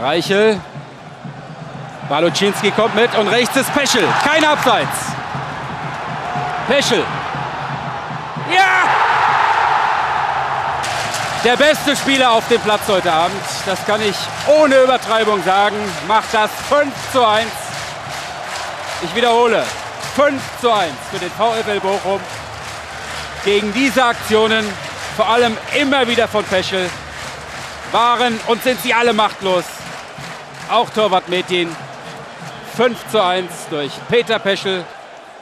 Reichel. Baluczynski kommt mit und rechts ist Peschel. Kein Abseits. Peschel. Ja! Der beste Spieler auf dem Platz heute Abend, das kann ich ohne Übertreibung sagen, macht das 5 zu 1. Ich wiederhole, 5 zu 1 für den VfL Bochum. Gegen diese Aktionen, vor allem immer wieder von Peschel, waren und sind sie alle machtlos. Auch Torwart Metin. 5 zu 1 durch Peter Peschel.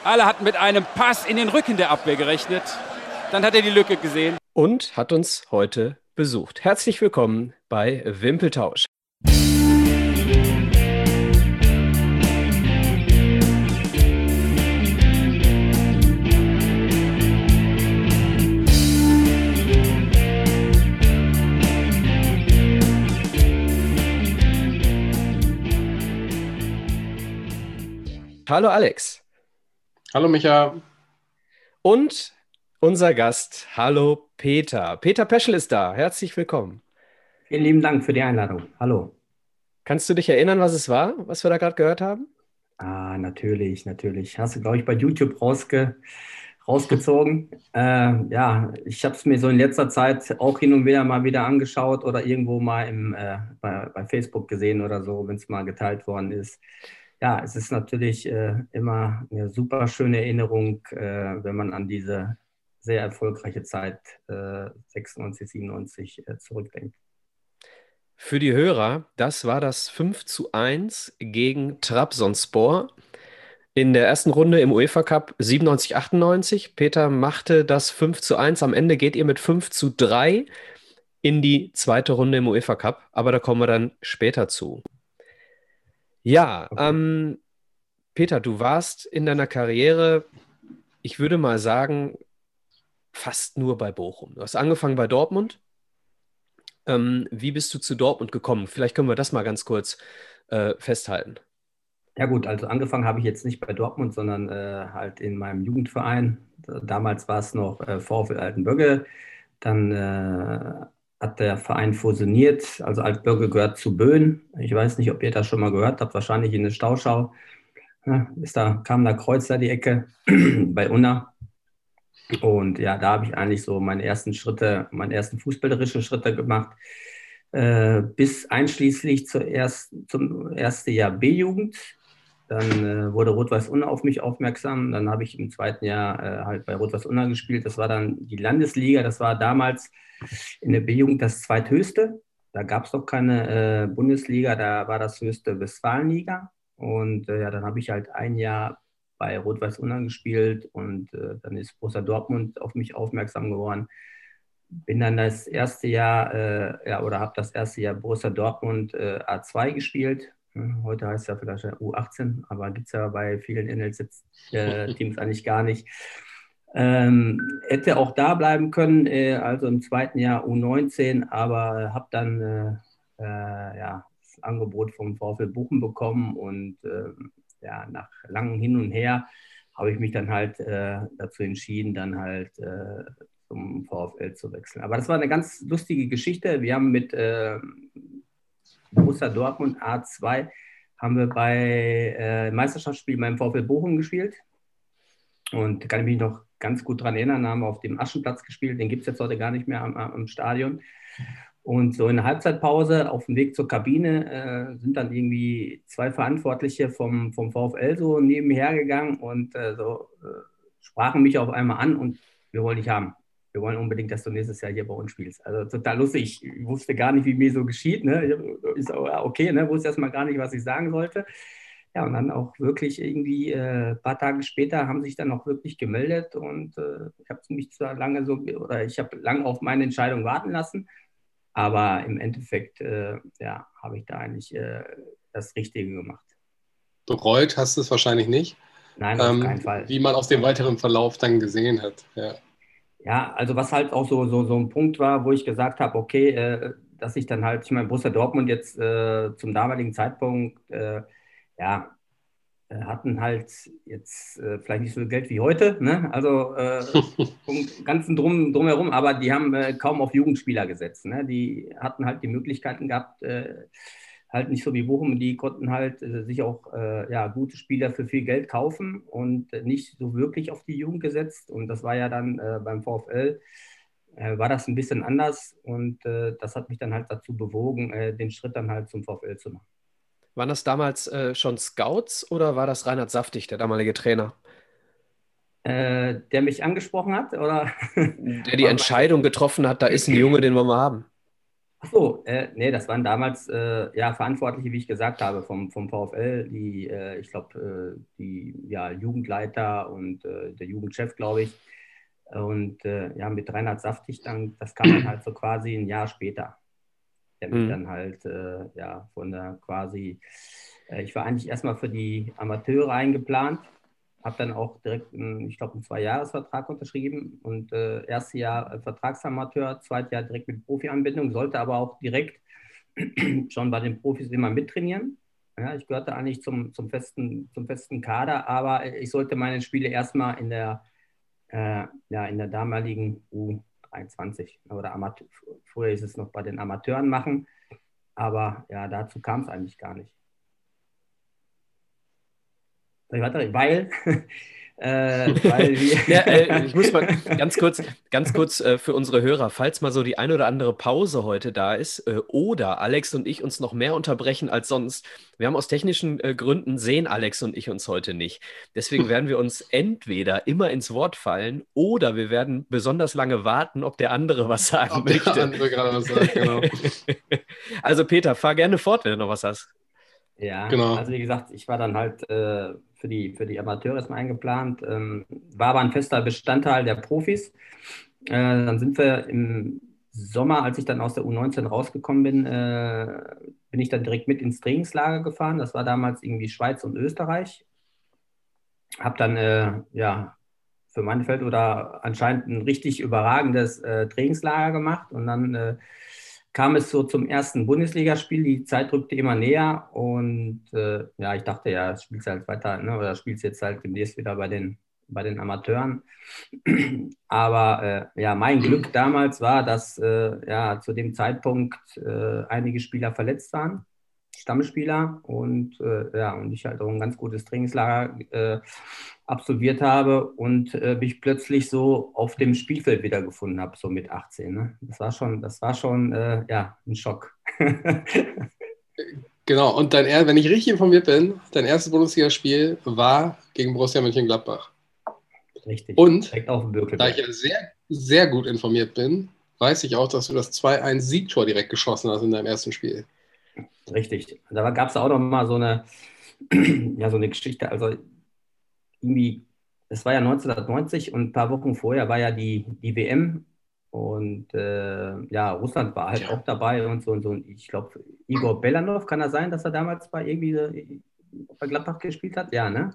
Alle hatten mit einem Pass in den Rücken der Abwehr gerechnet. Dann hat er die Lücke gesehen. Und hat uns heute besucht. Herzlich willkommen bei Wimpeltausch. Hallo Alex. Hallo Micha. Und unser Gast, hallo Peter. Peter Peschel ist da. Herzlich willkommen. Vielen lieben Dank für die Einladung. Hallo. Kannst du dich erinnern, was es war, was wir da gerade gehört haben? Ah, natürlich, natürlich. Hast du, glaube ich, bei YouTube rausge rausgezogen. Äh, ja, ich habe es mir so in letzter Zeit auch hin und wieder mal wieder angeschaut oder irgendwo mal im, äh, bei, bei Facebook gesehen oder so, wenn es mal geteilt worden ist ja, es ist natürlich äh, immer eine super schöne Erinnerung, äh, wenn man an diese sehr erfolgreiche Zeit äh, 96, 97 äh, zurückdenkt. Für die Hörer, das war das 5 zu 1 gegen Trabzonspor in der ersten Runde im UEFA Cup 97, 98. Peter machte das 5 zu 1. Am Ende geht ihr mit 5 zu 3 in die zweite Runde im UEFA Cup, aber da kommen wir dann später zu. Ja, okay. ähm, Peter, du warst in deiner Karriere, ich würde mal sagen, fast nur bei Bochum. Du hast angefangen bei Dortmund. Ähm, wie bist du zu Dortmund gekommen? Vielleicht können wir das mal ganz kurz äh, festhalten. Ja gut, also angefangen habe ich jetzt nicht bei Dortmund, sondern äh, halt in meinem Jugendverein. Damals war es noch äh, VfL Altenbögge. Dann äh, hat der Verein fusioniert. Also Altbürger gehört zu Böen. Ich weiß nicht, ob ihr das schon mal gehört habt, wahrscheinlich in der Stauschau. Ja, ist da, kam da Kreuz da die Ecke bei Unna. Und ja, da habe ich eigentlich so meine ersten Schritte, meine ersten fußballerischen Schritte gemacht, äh, bis einschließlich zuerst, zum ersten Jahr B-Jugend. Dann äh, wurde Rot-Weiß Unna auf mich aufmerksam. Dann habe ich im zweiten Jahr äh, halt bei Rot-Weiß Unna gespielt. Das war dann die Landesliga. Das war damals in der B-Jugend das zweithöchste. Da gab es noch keine äh, Bundesliga, da war das höchste Westfalenliga. Und äh, ja, dann habe ich halt ein Jahr bei Rot-Weiß Unna gespielt und äh, dann ist Borussia Dortmund auf mich aufmerksam geworden. Bin dann das erste Jahr, äh, ja, oder habe das erste Jahr Borussia Dortmund äh, A2 gespielt. Heute heißt es ja vielleicht U18, aber gibt es ja bei vielen NLZ-Teams äh, eigentlich gar nicht. Ähm, hätte auch da bleiben können, äh, also im zweiten Jahr U19, aber habe dann äh, äh, ja, das Angebot vom VfL Bochum bekommen und ähm, ja, nach langem Hin und Her habe ich mich dann halt äh, dazu entschieden, dann halt äh, zum VfL zu wechseln. Aber das war eine ganz lustige Geschichte. Wir haben mit äh, Borussia Dortmund A2 haben wir bei äh, Meisterschaftsspielen beim VfL Bochum gespielt. Und kann ich mich noch ganz gut daran erinnern, haben wir auf dem Aschenplatz gespielt, den gibt es jetzt heute gar nicht mehr am, am, Stadion. Und so in der Halbzeitpause auf dem Weg zur Kabine äh, sind dann irgendwie zwei Verantwortliche vom, vom VfL so nebenher gegangen und äh, so äh, sprachen mich auf einmal an und wir wollen dich haben. Wir wollen unbedingt, dass du nächstes Jahr hier bei uns spielst. Also total lustig. Ich wusste gar nicht, wie mir so geschieht. Ne? Ich, so, okay, ne? wusste erstmal gar nicht, was ich sagen sollte. Ja, und dann auch wirklich irgendwie äh, ein paar Tage später haben sich dann auch wirklich gemeldet und äh, ich habe mich zwar lange so, oder ich habe lange auf meine Entscheidung warten lassen, aber im Endeffekt, äh, ja, habe ich da eigentlich äh, das Richtige gemacht. Bereut hast du es wahrscheinlich nicht? Nein, auf ähm, keinen Fall. Wie man aus dem weiteren Verlauf dann gesehen hat, ja. Ja, also was halt auch so, so, so ein Punkt war, wo ich gesagt habe, okay, äh, dass ich dann halt, ich meine, Borussia Dortmund jetzt äh, zum damaligen Zeitpunkt ja, äh, hatten halt jetzt äh, vielleicht nicht so viel Geld wie heute, ne? also äh, vom ganzen Drum, Drumherum, aber die haben äh, kaum auf Jugendspieler gesetzt. Ne? Die hatten halt die Möglichkeiten gehabt, äh, halt nicht so wie Bochum, die konnten halt äh, sich auch äh, ja, gute Spieler für viel Geld kaufen und nicht so wirklich auf die Jugend gesetzt. Und das war ja dann äh, beim VfL, äh, war das ein bisschen anders und äh, das hat mich dann halt dazu bewogen, äh, den Schritt dann halt zum VfL zu machen. Waren das damals schon Scouts oder war das Reinhard Saftig, der damalige Trainer? der mich angesprochen hat, oder? Der die Entscheidung getroffen hat, da ist ein Junge, den wollen wir haben. Ach so, äh, nee, das waren damals äh, ja Verantwortliche, wie ich gesagt habe, vom, vom VfL, die, äh, ich glaube, äh, die ja, Jugendleiter und äh, der Jugendchef, glaube ich. Und äh, ja, mit Reinhard Saftig, dann, das kam dann halt so quasi ein Jahr später. Der mich mhm. dann halt, ja, von der quasi, ich war eigentlich erstmal für die Amateure eingeplant habe dann auch direkt, einen, ich glaube, einen Zwei-Jahres-Vertrag unterschrieben und äh, erstes Jahr Vertragsamateur, zweites Jahr direkt mit Profi-Anbindung, sollte aber auch direkt schon bei den Profis immer mittrainieren. Ja, ich gehörte eigentlich zum, zum, festen, zum festen Kader, aber ich sollte meine Spiele erstmal in der, äh, ja, in der damaligen U23 oder Amateur, früher ist es noch bei den Amateuren machen, aber ja, dazu kam es eigentlich gar nicht. Weil, äh, weil ja, äh, ich muss mal ganz kurz, ganz kurz äh, für unsere Hörer, falls mal so die ein oder andere Pause heute da ist äh, oder Alex und ich uns noch mehr unterbrechen als sonst. Wir haben aus technischen äh, Gründen sehen Alex und ich uns heute nicht. Deswegen werden wir uns entweder immer ins Wort fallen oder wir werden besonders lange warten, ob der andere was sagen ob möchte. Der andere gerade was sagt, genau. also Peter, fahr gerne fort, wenn du noch was hast. Ja, genau. also wie gesagt, ich war dann halt äh, für die, für die Amateure erstmal eingeplant, ähm, war aber ein fester Bestandteil der Profis. Äh, dann sind wir im Sommer, als ich dann aus der U19 rausgekommen bin, äh, bin ich dann direkt mit ins Trainingslager gefahren. Das war damals irgendwie Schweiz und Österreich. Hab dann, äh, ja, für mein Feld oder anscheinend ein richtig überragendes äh, Trainingslager gemacht und dann äh, kam es so zum ersten Bundesligaspiel. Die Zeit rückte immer näher und äh, ja, ich dachte ja, spielst halt weiter, ne, oder spielst jetzt halt demnächst wieder bei den, bei den Amateuren. Aber äh, ja, mein Glück damals war, dass äh, ja zu dem Zeitpunkt äh, einige Spieler verletzt waren. Stammspieler und äh, ja, und ich halt auch ein ganz gutes Trainingslager äh, absolviert habe und äh, mich plötzlich so auf dem Spielfeld wiedergefunden habe, so mit 18. Ne? Das war schon, das war schon äh, ja, ein Schock. genau, und dein, wenn ich richtig informiert bin, dein erstes Bundesligaspiel war gegen Borussia Mönchengladbach. Richtig. Und da ich ja sehr, sehr gut informiert bin, weiß ich auch, dass du das 2-1-Siegtor direkt geschossen hast in deinem ersten Spiel. Richtig. Da gab es auch noch mal so eine, ja, so eine Geschichte. Also irgendwie, es war ja 1990 und ein paar Wochen vorher war ja die, die WM und äh, ja, Russland war halt ja. auch dabei und so und so. Und ich glaube, Igor Belanov, kann er sein, dass er damals bei irgendwie bei Gladbach gespielt hat? Ja, ne?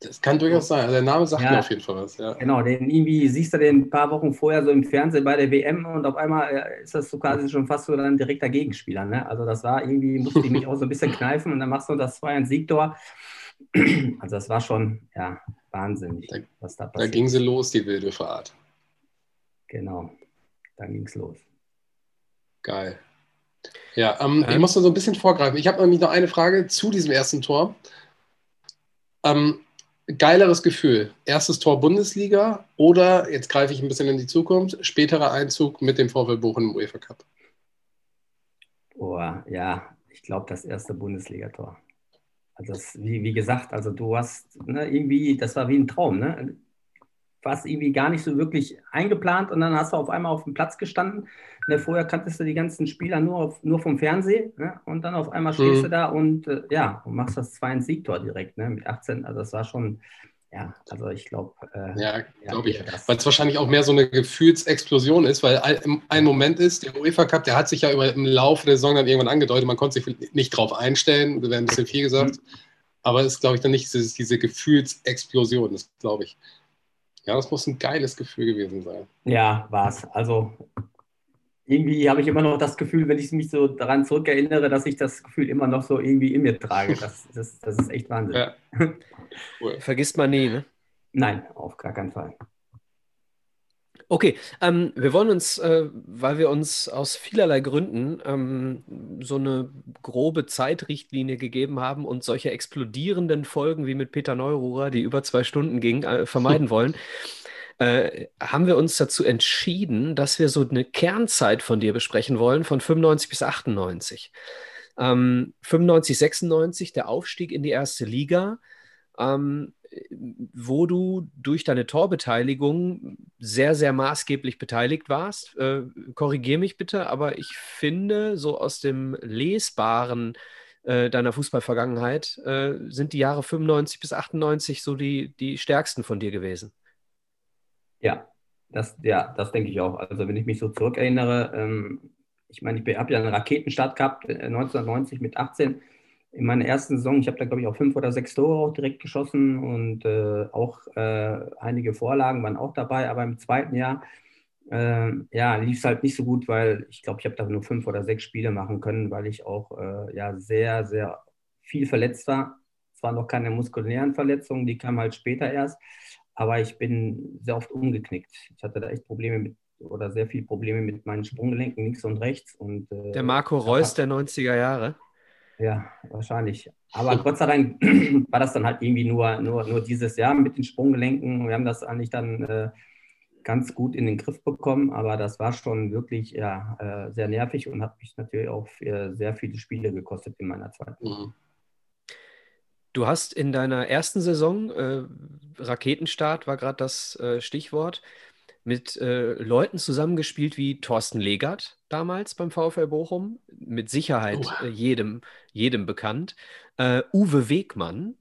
Das kann durchaus sein. Also der Name sagt ja, mir auf jeden Fall was. Ja. Genau, den irgendwie siehst du den ein paar Wochen vorher so im Fernsehen bei der WM und auf einmal ist das so quasi schon fast so ein direkter Gegenspieler. Ne? Also das war irgendwie, musste ich mich auch so ein bisschen kneifen und dann machst du das 2-1-Siegtor. Also das war schon, ja, wahnsinnig, da, was da passiert. Da ging sie los, die wilde Fahrt. Genau, da ging es los. Geil. Ja, ähm, ähm, ich muss da so ein bisschen vorgreifen. Ich habe nämlich noch eine Frage zu diesem ersten Tor. Ähm, geileres Gefühl. Erstes Tor Bundesliga oder, jetzt greife ich ein bisschen in die Zukunft, späterer Einzug mit dem VfL Bochum im UEFA Cup? Boah, ja, ich glaube das erste Bundesligator. Also das, wie, wie gesagt, also du hast ne, irgendwie, das war wie ein Traum, ne? Warst irgendwie gar nicht so wirklich eingeplant und dann hast du auf einmal auf dem Platz gestanden. Ne, vorher kanntest du die ganzen Spieler nur, auf, nur vom Fernsehen ne? und dann auf einmal stehst mhm. du da und äh, ja, und machst das 2-1-Siegtor direkt ne? mit 18. Also das war schon, ja, also ich glaube. Äh, ja, glaube ich. Weil es wahrscheinlich auch mehr so eine Gefühlsexplosion ist, weil ein Moment ist, der UEFA Cup, der hat sich ja über, im Laufe der Saison dann irgendwann angedeutet, man konnte sich nicht drauf einstellen, da wäre ein bisschen viel gesagt. Mhm. Aber es ist, glaube ich, dann nicht diese, diese Gefühlsexplosion, das glaube ich. Ja, das muss ein geiles Gefühl gewesen sein. Ja, war es. Also irgendwie habe ich immer noch das Gefühl, wenn ich mich so daran zurückerinnere, dass ich das Gefühl immer noch so irgendwie in mir trage. Das, das, das ist echt Wahnsinn. Ja. Cool. Vergisst man nie, ne? Nein, auf gar keinen Fall. Okay, ähm, wir wollen uns, äh, weil wir uns aus vielerlei Gründen ähm, so eine grobe Zeitrichtlinie gegeben haben und solche explodierenden Folgen wie mit Peter Neururer, die über zwei Stunden gingen, äh, vermeiden wollen, äh, haben wir uns dazu entschieden, dass wir so eine Kernzeit von dir besprechen wollen, von 95 bis 98. Ähm, 95, 96, der Aufstieg in die erste Liga. Ähm, wo du durch deine Torbeteiligung sehr, sehr maßgeblich beteiligt warst. Äh, Korrigiere mich bitte, aber ich finde, so aus dem Lesbaren äh, deiner Fußballvergangenheit äh, sind die Jahre 95 bis 98 so die, die stärksten von dir gewesen. Ja, das, ja, das denke ich auch. Also wenn ich mich so zurückerinnere, ähm, ich meine, ich habe ja einen Raketenstart gehabt 1990 äh, mit 18 in meiner ersten Saison, ich habe da glaube ich auch fünf oder sechs Tore auch direkt geschossen und äh, auch äh, einige Vorlagen waren auch dabei, aber im zweiten Jahr äh, ja, lief es halt nicht so gut, weil ich glaube, ich habe da nur fünf oder sechs Spiele machen können, weil ich auch äh, ja, sehr, sehr viel verletzt war. Es waren noch keine muskulären Verletzungen, die kamen halt später erst, aber ich bin sehr oft umgeknickt. Ich hatte da echt Probleme mit oder sehr viele Probleme mit meinen Sprunggelenken links und rechts. Und, äh, der Marco Reus der 90er Jahre. Ja, wahrscheinlich. Aber Gott sei Dank war das dann halt irgendwie nur, nur, nur dieses Jahr mit den Sprunggelenken. Wir haben das eigentlich dann äh, ganz gut in den Griff bekommen, aber das war schon wirklich ja, äh, sehr nervig und hat mich natürlich auch äh, sehr viele Spiele gekostet in meiner zweiten. Mhm. Du hast in deiner ersten Saison, äh, Raketenstart war gerade das äh, Stichwort, mit äh, Leuten zusammengespielt wie Thorsten Legert damals beim VfL Bochum, mit Sicherheit oh. äh, jedem, jedem bekannt. Äh, Uwe Wegmann,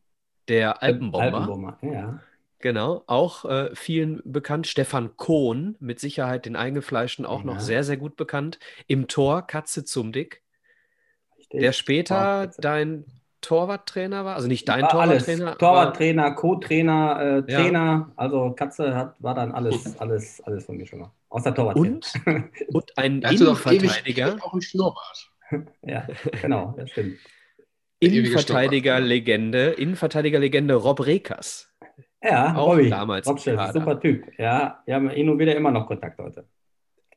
der Alpenbomber. Alpenbomber, ja. Genau, auch äh, vielen bekannt. Stefan Kohn, mit Sicherheit den Eingefleischten auch ja. noch sehr, sehr gut bekannt. Im Tor Katze Zumdick, der später dein Torwarttrainer war? Also nicht dein war Torwarttrainer? Torwarttrainer, Co-Trainer, äh, Trainer. Ja. Also Katze hat, war dann alles, alles, alles von mir schon mal. Außer Torwarttrainer. Und, und ein Innenverteidiger. Auch ein Schnurrbart. ja, genau, das stimmt. Innenverteidiger-Legende, Innenverteidiger-Legende Rob Rekas. Ja, auch Robby, damals. Rob super Typ. Ja, wir haben ihn und wieder immer noch Kontakt heute.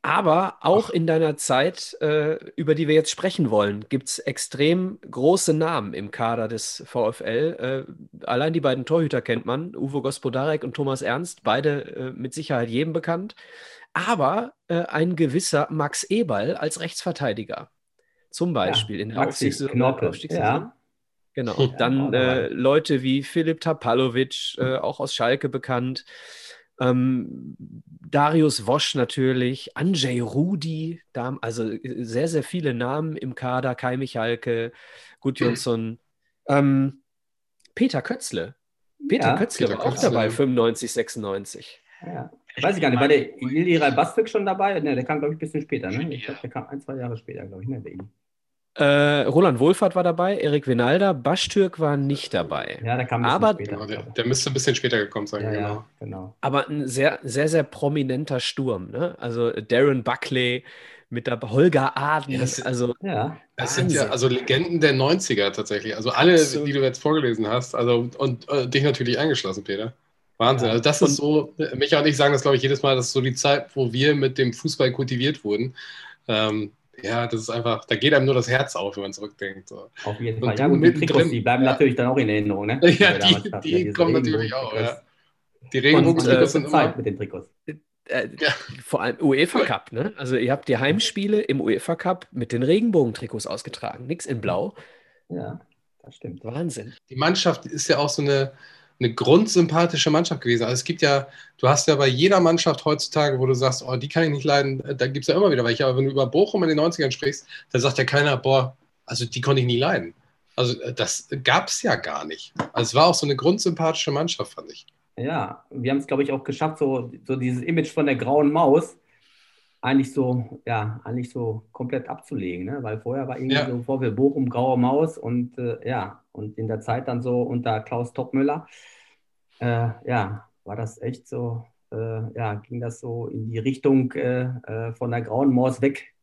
Aber auch in deiner Zeit, äh, über die wir jetzt sprechen wollen, gibt es extrem große Namen im Kader des VfL. Äh, allein die beiden Torhüter kennt man, Uwe Gospodarek und Thomas Ernst, beide äh, mit Sicherheit jedem bekannt. Aber äh, ein gewisser Max Eberl als Rechtsverteidiger. Zum Beispiel ja, in der Aufstiegssaison. Ja. Genau. Dann äh, Leute wie Philipp Tapalovic, äh, auch aus Schalke bekannt. Ähm, Darius Wosch natürlich, Andrzej Rudi, also äh, sehr, sehr viele Namen im Kader, Kai Michalke, Gudjonsson, ähm, Peter Kötzle. Peter ja, Kötzle Peter war auch dabei, 95, 96. Ja. Weiß ich gar nicht, war der Iliray Bastik schon dabei? Ne, der kam, glaube ich, ein bisschen später. Ne? Ich glaube, der kam ein, zwei Jahre später, glaube ich, ne, der äh, Roland Wohlfahrt war dabei, Erik Winalda, Baschtürk war nicht dabei. Ja, der kam ein aber, später. Genau, der, der, müsste ein bisschen später gekommen sein, ja, genau. Ja, genau. Aber ein sehr, sehr, sehr prominenter Sturm. Ne? Also Darren Buckley mit der Holger Aden. Ja, also, ja. Das sind ja also Legenden der 90er tatsächlich. Also alle, so. die du jetzt vorgelesen hast. Also, und äh, dich natürlich eingeschlossen, Peter. Wahnsinn. Also das ist so, Micha und ich sagen das, glaube ich, jedes Mal, das ist so die Zeit, wo wir mit dem Fußball kultiviert wurden. Ähm, ja, das ist einfach, da geht einem nur das Herz auf, wenn man zurückdenkt. So. Auf jeden Fall. Und ja, gut, die Trikots, die bleiben ja. natürlich dann auch in Erinnerung, ne? Ja, die, die, die kommen natürlich auch, ja. Die Regenbogen-Trikots sind Zeit mit den Trikots. Äh, ja. Vor allem UEFA Cup, ne? Also ihr habt die Heimspiele im UEFA Cup mit den Regenbogentrikots ausgetragen, nichts in Blau. Ja, das stimmt. Wahnsinn. Die Mannschaft ist ja auch so eine, eine grundsympathische Mannschaft gewesen. Also es gibt ja, du hast ja bei jeder Mannschaft heutzutage, wo du sagst, oh, die kann ich nicht leiden, da gibt es ja immer wieder welche. Aber wenn du über Bochum in den 90ern sprichst, da sagt ja keiner, boah, also die konnte ich nie leiden. Also äh, das gab es ja gar nicht. Also es war auch so eine grundsympathische Mannschaft, fand ich. Ja, wir haben es, glaube ich, auch geschafft, so, so dieses Image von der grauen Maus eigentlich so, ja, eigentlich so komplett abzulegen, ne? weil vorher war irgendwie ja. so Vorbild Bochum, graue Maus und äh, ja, und in der Zeit dann so unter Klaus Toppmüller äh, ja, war das echt so, äh, ja, ging das so in die Richtung äh, äh von der grauen Maus weg.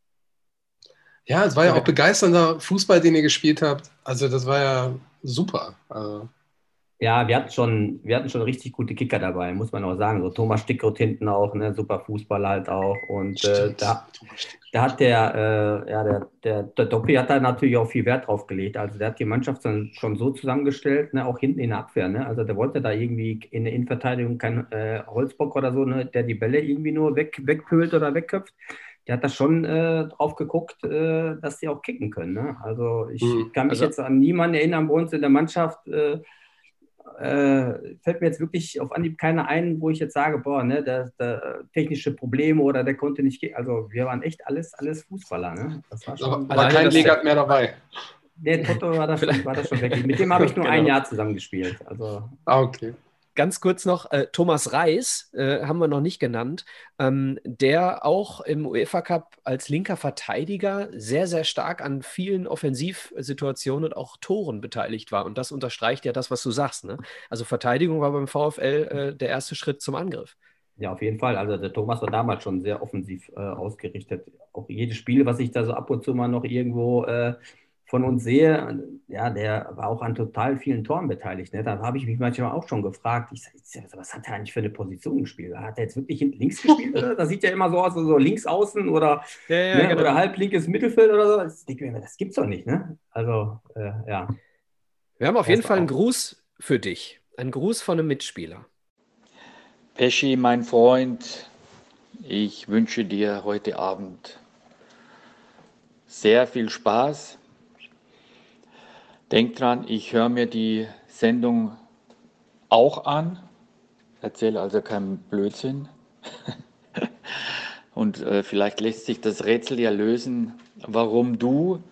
Ja, es war ja auch begeisternder Fußball, den ihr gespielt habt. Also das war ja super. Also. Ja, wir hatten schon, wir hatten schon richtig gute Kicker dabei, muss man auch sagen. So Thomas Stickroth hinten auch, ne, super Fußballer halt auch. Und äh, da, da hat der, äh, ja, der, der, der Doppi hat da natürlich auch viel Wert drauf gelegt. Also der hat die Mannschaft dann schon so zusammengestellt, ne, auch hinten in der Abwehr. Ne? Also der wollte da irgendwie in der Innenverteidigung kein äh, Holzbock oder so, ne, der die Bälle irgendwie nur weg, wegpölt oder wegköpft der hat da schon äh, drauf geguckt, äh, dass die auch kicken können. Ne? Also ich mhm. kann mich also, jetzt an niemanden erinnern bei uns in der Mannschaft, äh, äh, fällt mir jetzt wirklich auf Anhieb keiner ein, wo ich jetzt sage, boah, ne, der, der technische Probleme oder der konnte nicht gehen. Also wir waren echt alles, alles Fußballer. Ne? Das war schon, aber kein Legat mehr dabei. Der Toto war da, war da schon weg. Mit dem habe ich nur genau. ein Jahr zusammengespielt. Also, ah, okay ganz kurz noch, äh, Thomas Reis äh, haben wir noch nicht genannt, ähm, der auch im UEFA Cup als linker Verteidiger sehr, sehr stark an vielen Offensivsituationen und auch Toren beteiligt war. Und das unterstreicht ja das, was du sagst. Ne? Also Verteidigung war beim VfL äh, der erste Schritt zum Angriff. Ja, auf jeden Fall. Also der Thomas war damals schon sehr offensiv äh, ausgerichtet. Auch jedes Spiel, was ich da so ab und zu mal noch irgendwo äh, von uns sehe, ja, der war auch an total vielen Toren beteiligt. Ne? Da habe ich mich manchmal auch schon gefragt, ich sag, was hat er eigentlich für eine Position gespielt? Hat er jetzt wirklich links gespielt? Oder? Das sieht ja immer so aus, so links außen oder, ja, ja, ne? genau. oder halb linkes Mittelfeld oder so. Das, das gibt's doch nicht, ne? Also, äh, ja. Wir haben auf jeden Fall einen Gruß für dich. Ein Gruß von einem Mitspieler. Pesci, mein Freund, ich wünsche dir heute Abend sehr viel Spaß Denk dran, ich höre mir die Sendung auch an, erzähle also keinen Blödsinn. Und äh, vielleicht lässt sich das Rätsel ja lösen, warum du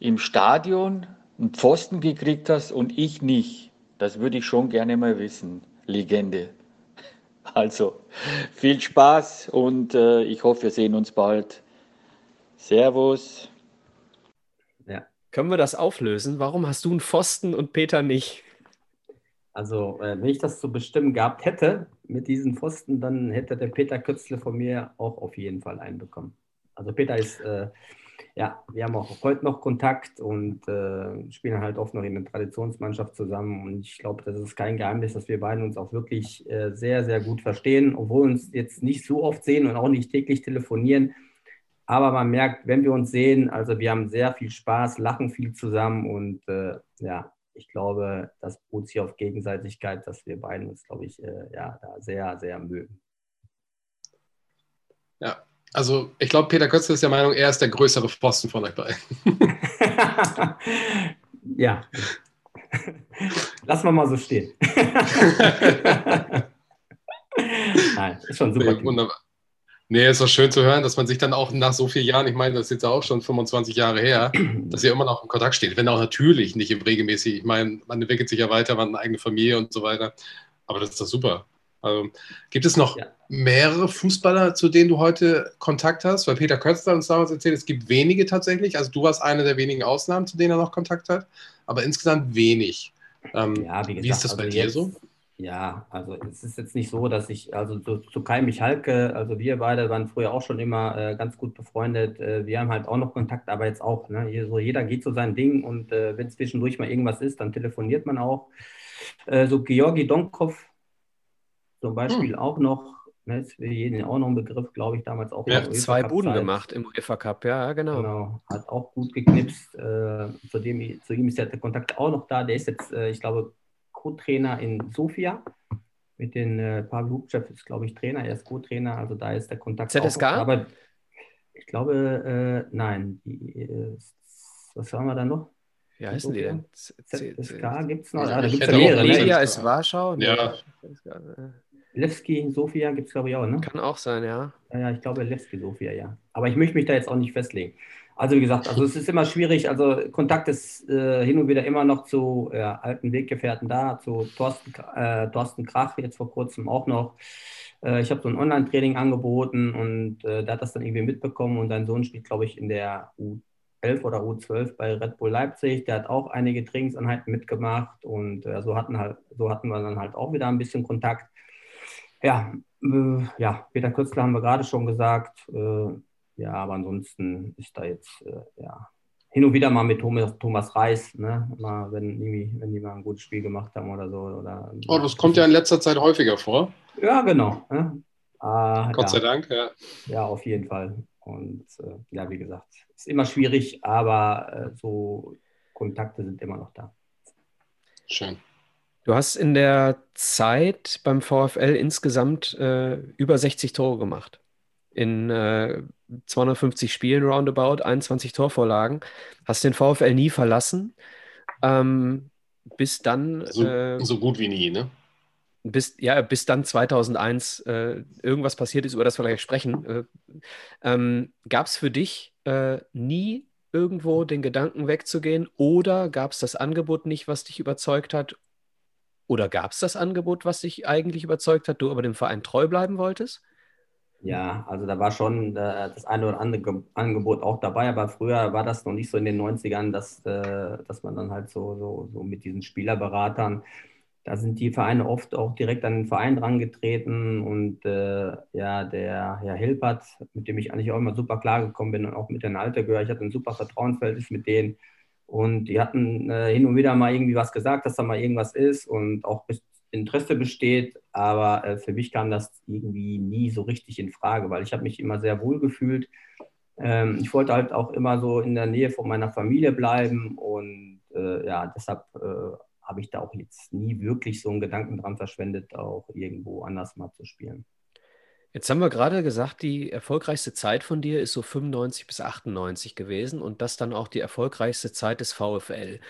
im Stadion einen Pfosten gekriegt hast und ich nicht. Das würde ich schon gerne mal wissen, Legende. Also viel Spaß und äh, ich hoffe, wir sehen uns bald. Servus. Können wir das auflösen? Warum hast du einen Pfosten und Peter nicht? Also, äh, wenn ich das zu bestimmen gehabt hätte mit diesen Pfosten, dann hätte der Peter Kötzle von mir auch auf jeden Fall einen bekommen. Also, Peter ist, äh, ja, wir haben auch heute noch Kontakt und äh, spielen halt oft noch in der Traditionsmannschaft zusammen. Und ich glaube, das ist kein Geheimnis, dass wir beiden uns auch wirklich äh, sehr, sehr gut verstehen, obwohl uns jetzt nicht so oft sehen und auch nicht täglich telefonieren aber man merkt, wenn wir uns sehen, also wir haben sehr viel Spaß, lachen viel zusammen und äh, ja, ich glaube, das beruht sich auf Gegenseitigkeit, dass wir beiden uns, glaube ich, äh, ja, da sehr, sehr mögen. Ja, also ich glaube, Peter Kötzl ist der Meinung, er ist der größere Pfosten von euch beiden. ja. Lass mal mal so stehen. Nein, ist schon super. Wunderbar. Nee, ist doch schön zu hören, dass man sich dann auch nach so vielen Jahren, ich meine, das ist jetzt auch schon 25 Jahre her, dass ihr immer noch in Kontakt steht. Wenn auch natürlich nicht im regelmäßig. Ich meine, man entwickelt sich ja weiter, man hat eine eigene Familie und so weiter. Aber das ist doch super. Also, gibt es noch ja. mehrere Fußballer, zu denen du heute Kontakt hast? Weil Peter Kötzler uns damals erzählt, es gibt wenige tatsächlich. Also du warst eine der wenigen Ausnahmen, zu denen er noch Kontakt hat. Aber insgesamt wenig. Ähm, ja, wie, gesagt, wie, ist das bei also dir jetzt, so? Ja, also es ist jetzt nicht so, dass ich, also zu, zu Kai Michalke, also wir beide waren früher auch schon immer äh, ganz gut befreundet. Äh, wir haben halt auch noch Kontakt, aber jetzt auch. Ne? Hier, so, jeder geht so sein Ding und äh, wenn zwischendurch mal irgendwas ist, dann telefoniert man auch. Äh, so Georgi Donkov zum Beispiel hm. auch noch, ne, ist für jeden auch noch ein Begriff, glaube ich, damals auch. Ja, zwei Buden gemacht im UEFA Cup, ja, genau. Genau, hat auch gut geknipst. Äh, zu, dem, zu ihm ist ja der Kontakt auch noch da. Der ist jetzt, äh, ich glaube, Co-Trainer in Sofia. Mit den äh, Pavel Hubchev ist, glaube ich, Trainer, er ist Co-Trainer, also da ist der Kontakt. ZSK? Auch, aber ich glaube, äh, nein. Die, äh, was haben wir da noch? Wie heißen die denn? ZSK gibt es noch. Ja, da gibt es ja mehrere. Media ne? ist Warschau. Ja. Levski Sofia gibt es, glaube ich, auch, ne? Kann auch sein, ja. Ja, ja ich glaube Levski Sofia, ja. Aber ich möchte mich da jetzt auch nicht festlegen. Also wie gesagt, also es ist immer schwierig. Also Kontakt ist äh, hin und wieder immer noch zu ja, alten Weggefährten da, zu Thorsten, äh, Thorsten Krach jetzt vor kurzem auch noch. Äh, ich habe so ein Online-Training angeboten und äh, der hat das dann irgendwie mitbekommen und sein Sohn spielt, glaube ich, in der U11 oder U12 bei Red Bull Leipzig. Der hat auch einige Trainingseinheiten mitgemacht und äh, so, hatten halt, so hatten wir dann halt auch wieder ein bisschen Kontakt. Ja, äh, ja Peter Kürzler haben wir gerade schon gesagt ja, aber ansonsten ist da jetzt, äh, ja, hin und wieder mal mit Thomas, Thomas Reis, ne? mal, wenn, wenn die mal ein gutes Spiel gemacht haben oder so. Oder, oh, das kommt ja in letzter Zeit häufiger vor. Ja, genau. Ne? Ah, Gott ja. sei Dank, ja. Ja, auf jeden Fall. Und äh, ja, wie gesagt, ist immer schwierig, aber äh, so Kontakte sind immer noch da. Schön. Du hast in der Zeit beim VfL insgesamt äh, über 60 Tore gemacht. In äh, 250 Spielen roundabout, 21 Torvorlagen. Hast den VfL nie verlassen. Ähm, bis dann. So, äh, so gut wie nie, ne? bis, ja, bis dann 2001 äh, irgendwas passiert ist, über das wir gleich sprechen. Äh, ähm, gab es für dich äh, nie irgendwo den Gedanken wegzugehen oder gab es das Angebot nicht, was dich überzeugt hat? Oder gab es das Angebot, was dich eigentlich überzeugt hat, du aber dem Verein treu bleiben wolltest? Ja, also da war schon äh, das eine oder andere Angebot auch dabei, aber früher war das noch nicht so in den 90ern, dass, äh, dass man dann halt so, so, so mit diesen Spielerberatern da sind die Vereine oft auch direkt an den Verein drangetreten und äh, ja, der Herr Hilpert, mit dem ich eigentlich auch immer super klar gekommen bin und auch mit den Altergehör, ich hatte ein super Vertrauensverhältnis mit denen und die hatten äh, hin und wieder mal irgendwie was gesagt, dass da mal irgendwas ist und auch Interesse besteht, aber äh, für mich kam das irgendwie nie so richtig in Frage, weil ich habe mich immer sehr wohl gefühlt. Ähm, ich wollte halt auch immer so in der Nähe von meiner Familie bleiben und äh, ja, deshalb äh, habe ich da auch jetzt nie wirklich so einen Gedanken dran verschwendet, auch irgendwo anders mal zu spielen. Jetzt haben wir gerade gesagt, die erfolgreichste Zeit von dir ist so 95 bis 98 gewesen und das dann auch die erfolgreichste Zeit des VfL.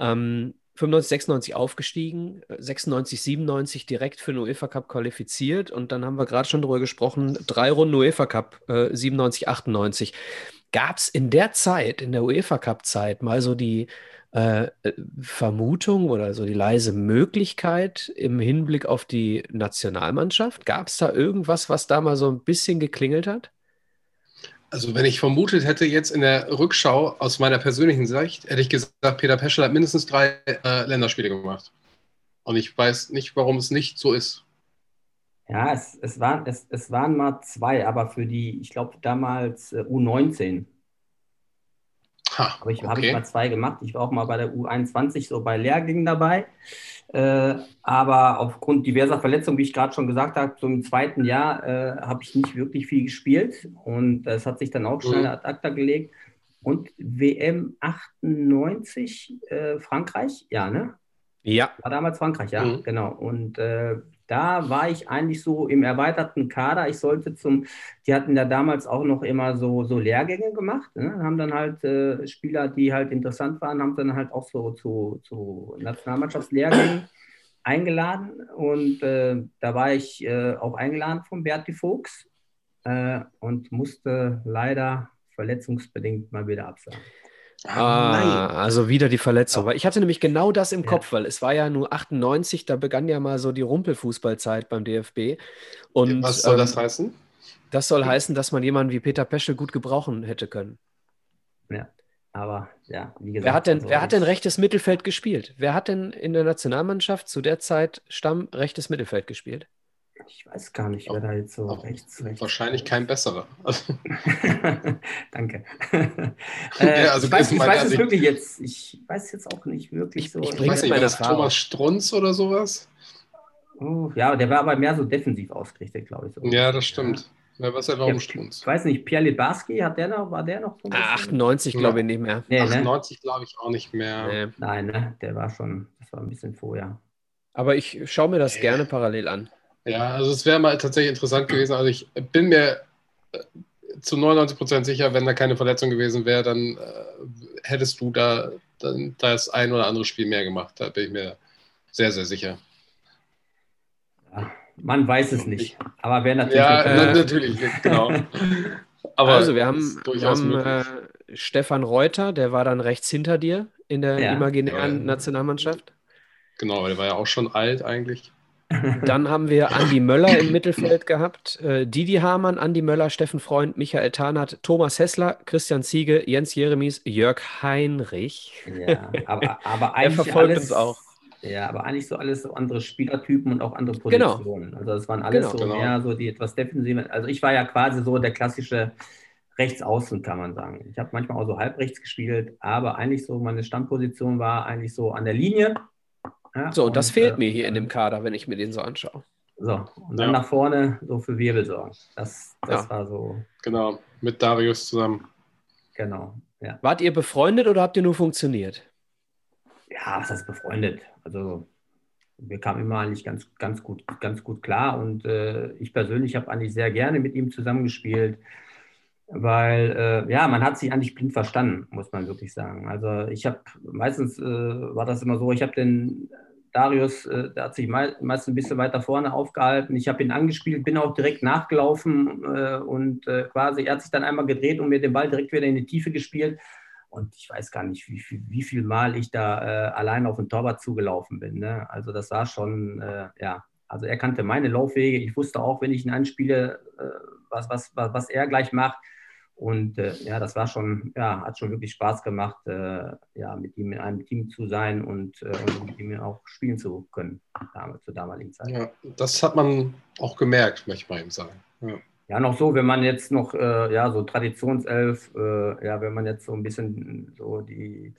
Ähm, 95, 96 aufgestiegen, 96, 97 direkt für den UEFA Cup qualifiziert und dann haben wir gerade schon darüber gesprochen, drei Runden UEFA Cup, äh, 97, 98. Gab es in der Zeit, in der UEFA Cup Zeit mal so die, äh, Vermutung oder so die leise Möglichkeit im Hinblick auf die Nationalmannschaft? Gab es da irgendwas, was da mal so ein bisschen geklingelt hat? Also wenn ich vermutet hätte jetzt in der Rückschau aus meiner persönlichen Sicht, hätte ich gesagt, Peter Peschel hat mindestens drei äh, Länderspiele gemacht. Und ich weiß nicht, warum es nicht so ist. Ja, es, es, waren, es, es waren mal zwei, aber für die, ich glaube damals äh, U19. Ha, Habe ich, okay. hab ich mal zwei gemacht. Ich war auch mal bei der U21 so bei Lehrgängen dabei. Äh, aber aufgrund diverser Verletzungen, wie ich gerade schon gesagt habe, so im zweiten Jahr äh, habe ich nicht wirklich viel gespielt. Und es hat sich dann auch schnell Mhm. ad acta gelegt. Und WM 98 äh, Frankreich, ja, ne? Ja, War damals Frankreich, ja, Mhm. genau. Und äh, da war ich eigentlich so im erweiterten Kader. Ich sollte zum, die hatten ja damals auch noch immer so, so Lehrgänge gemacht, ne? haben dann halt äh, Spieler, die halt interessant waren, haben dann halt auch so zu, zu Nationalmannschaftslehrgängen eingeladen. Und äh, da war ich äh, auch eingeladen von Berti Fuchs äh, und musste leider verletzungsbedingt mal wieder absagen. Ah, also wieder die Verletzung. Ja. Weil ich hatte nämlich genau das im Ja. Kopf, weil es war ja nur 98, da begann ja mal so die Rumpelfußballzeit beim DFB. Und Was soll ähm, das heißen? das soll heißen, dass man jemanden wie Peter Peschel gut gebrauchen hätte können. Ja. Aber ja, wie gesagt. Wer hat denn, also wer hat denn rechtes Mittelfeld gespielt? Wer hat denn in der Nationalmannschaft zu der Zeit Stamm rechtes Mittelfeld gespielt? Ich weiß gar nicht, wer da jetzt so Auch rechts, rechts. Wahrscheinlich kein besserer. Also, Danke. Ja, äh, also ich weiß, ist ich weiß es wirklich jetzt. Ich weiß jetzt auch nicht wirklich Ich- so. ich ich weiß nicht, war das. Thomas Strunz oder sowas? Oh, ja, der war aber mehr so defensiv ausgerichtet, glaube ich. So. Ja, das stimmt. Wer weiß ja, warum Ja, Strunz? Ich weiß nicht, Pierre Libarski, hat der noch, war der noch so ein Ah, bisschen? 98 Ja. glaube ich nicht mehr. Nee, ne? 98 glaube ich auch nicht mehr. Nee. Nein, ne? Der war schon, das war ein bisschen vorher. Aber ich schaue mir das Nee. gerne parallel an. Ja, also es wäre mal tatsächlich interessant gewesen. Also ich bin mir äh, zu 99 Prozent sicher, wenn da keine Verletzung gewesen wäre, dann äh, hättest du da dann das ein oder andere Spiel mehr gemacht. Da bin ich mir sehr, sehr sicher. Ja, man weiß es nicht. Aber wäre natürlich. Ja, Äh, natürlich, genau. Aber also wir haben, wir haben äh, Stefan Reuter, der war dann rechts hinter dir in der Ja. imaginären Ja. Nationalmannschaft. Genau, weil der war ja auch schon alt eigentlich. Dann haben wir Andi Möller im Mittelfeld gehabt, äh, Didi Hamann, Andi Möller, Steffen Freund, Michael Tarnath, Thomas Hessler, Christian Ziege, Jens Jeremies, Jörg Heinrich. Ja, aber, aber Er eigentlich verfolgt alles, uns auch. Ja, aber eigentlich so alles so andere Spielertypen und auch andere Genau. Positionen. Also es waren alles Genau. so Genau. mehr so die etwas defensiven. Also ich war ja quasi so der klassische rechts außen, kann man sagen. Ich habe manchmal auch so halbrechts gespielt, aber eigentlich so meine Stammposition war eigentlich so an der Linie. Ja, so, und das fehlt äh, mir hier in dem Kader, wenn ich mir den so anschaue. So, und dann ja. nach vorne so für Wirbel sorgen. Das, das ja. war so. Genau, mit Darius zusammen. Genau, ja. Wart ihr befreundet oder habt ihr nur funktioniert? Ja, was heißt befreundet? Also wir kamen immer eigentlich ganz, ganz, gut, ganz gut klar und äh, ich persönlich habe eigentlich sehr gerne mit ihm zusammengespielt, weil äh, ja, man hat sich eigentlich blind verstanden, muss man wirklich sagen. Also ich habe meistens äh, war das immer so, ich habe den Darius, äh, der hat sich meist ein bisschen weiter vorne aufgehalten. Ich habe ihn angespielt, bin auch direkt nachgelaufen äh, und äh, quasi, er hat sich dann einmal gedreht und mir den Ball direkt wieder in die Tiefe gespielt. Und ich weiß gar nicht, wie viel, wie viel Mal ich da allein auf den Torwart zugelaufen bin. Ne? Also das war schon, ja, also er kannte meine Laufwege. Ich wusste auch, wenn ich ihn anspiele, was, was, was er gleich macht. Und äh, ja, das war schon, ja, hat schon wirklich Spaß gemacht, äh, ja, mit ihm in einem Team zu sein und, äh, und mit ihm auch spielen zu können, damals, zur damaligen Zeit. Ja, das hat man auch gemerkt, möchte ich bei ihm sagen. Ja. ja. noch so, wenn man jetzt noch, äh, ja, so Traditionself, äh, ja, wenn man jetzt so ein bisschen so die,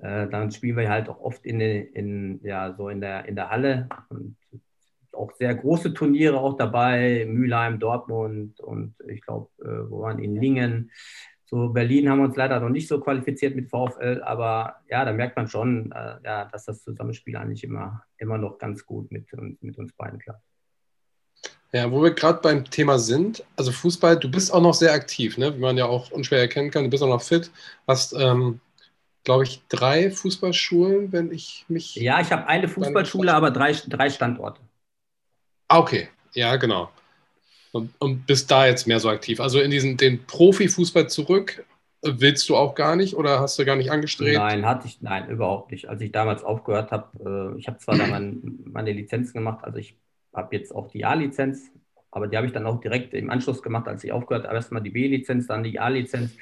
äh, dann spielen wir halt auch oft in, in, ja, so in der, in der Halle und auch sehr große Turniere auch dabei, Mülheim, Dortmund und ich glaube, äh, wo waren in Lingen. So Berlin haben wir uns leider noch nicht so qualifiziert mit VfL, aber ja, da merkt man schon, äh, ja, dass das Zusammenspiel eigentlich immer, immer noch ganz gut mit, mit uns beiden klappt. Ja, wo wir gerade beim Thema sind, also Fußball, du bist auch noch sehr aktiv, ne? wie man ja auch unschwer erkennen kann, du bist auch noch fit, hast, ähm, glaube ich, drei Fußballschulen, wenn ich mich. Ja, ich habe eine Fußballschule, aber drei, drei Standorte. Ah, okay, ja, genau. Und, und bist da jetzt mehr so aktiv. Also in diesen den Profifußball zurück willst du auch gar nicht oder hast du gar nicht angestrebt? Nein, hatte ich, nein, überhaupt nicht. Als ich damals aufgehört habe, äh, ich habe zwar da mein, meine Lizenzen gemacht, also ich habe jetzt auch die A-Lizenz, aber die habe ich dann auch direkt im Anschluss gemacht, als ich aufgehört habe. Erstmal die B-Lizenz, dann die A-Lizenz.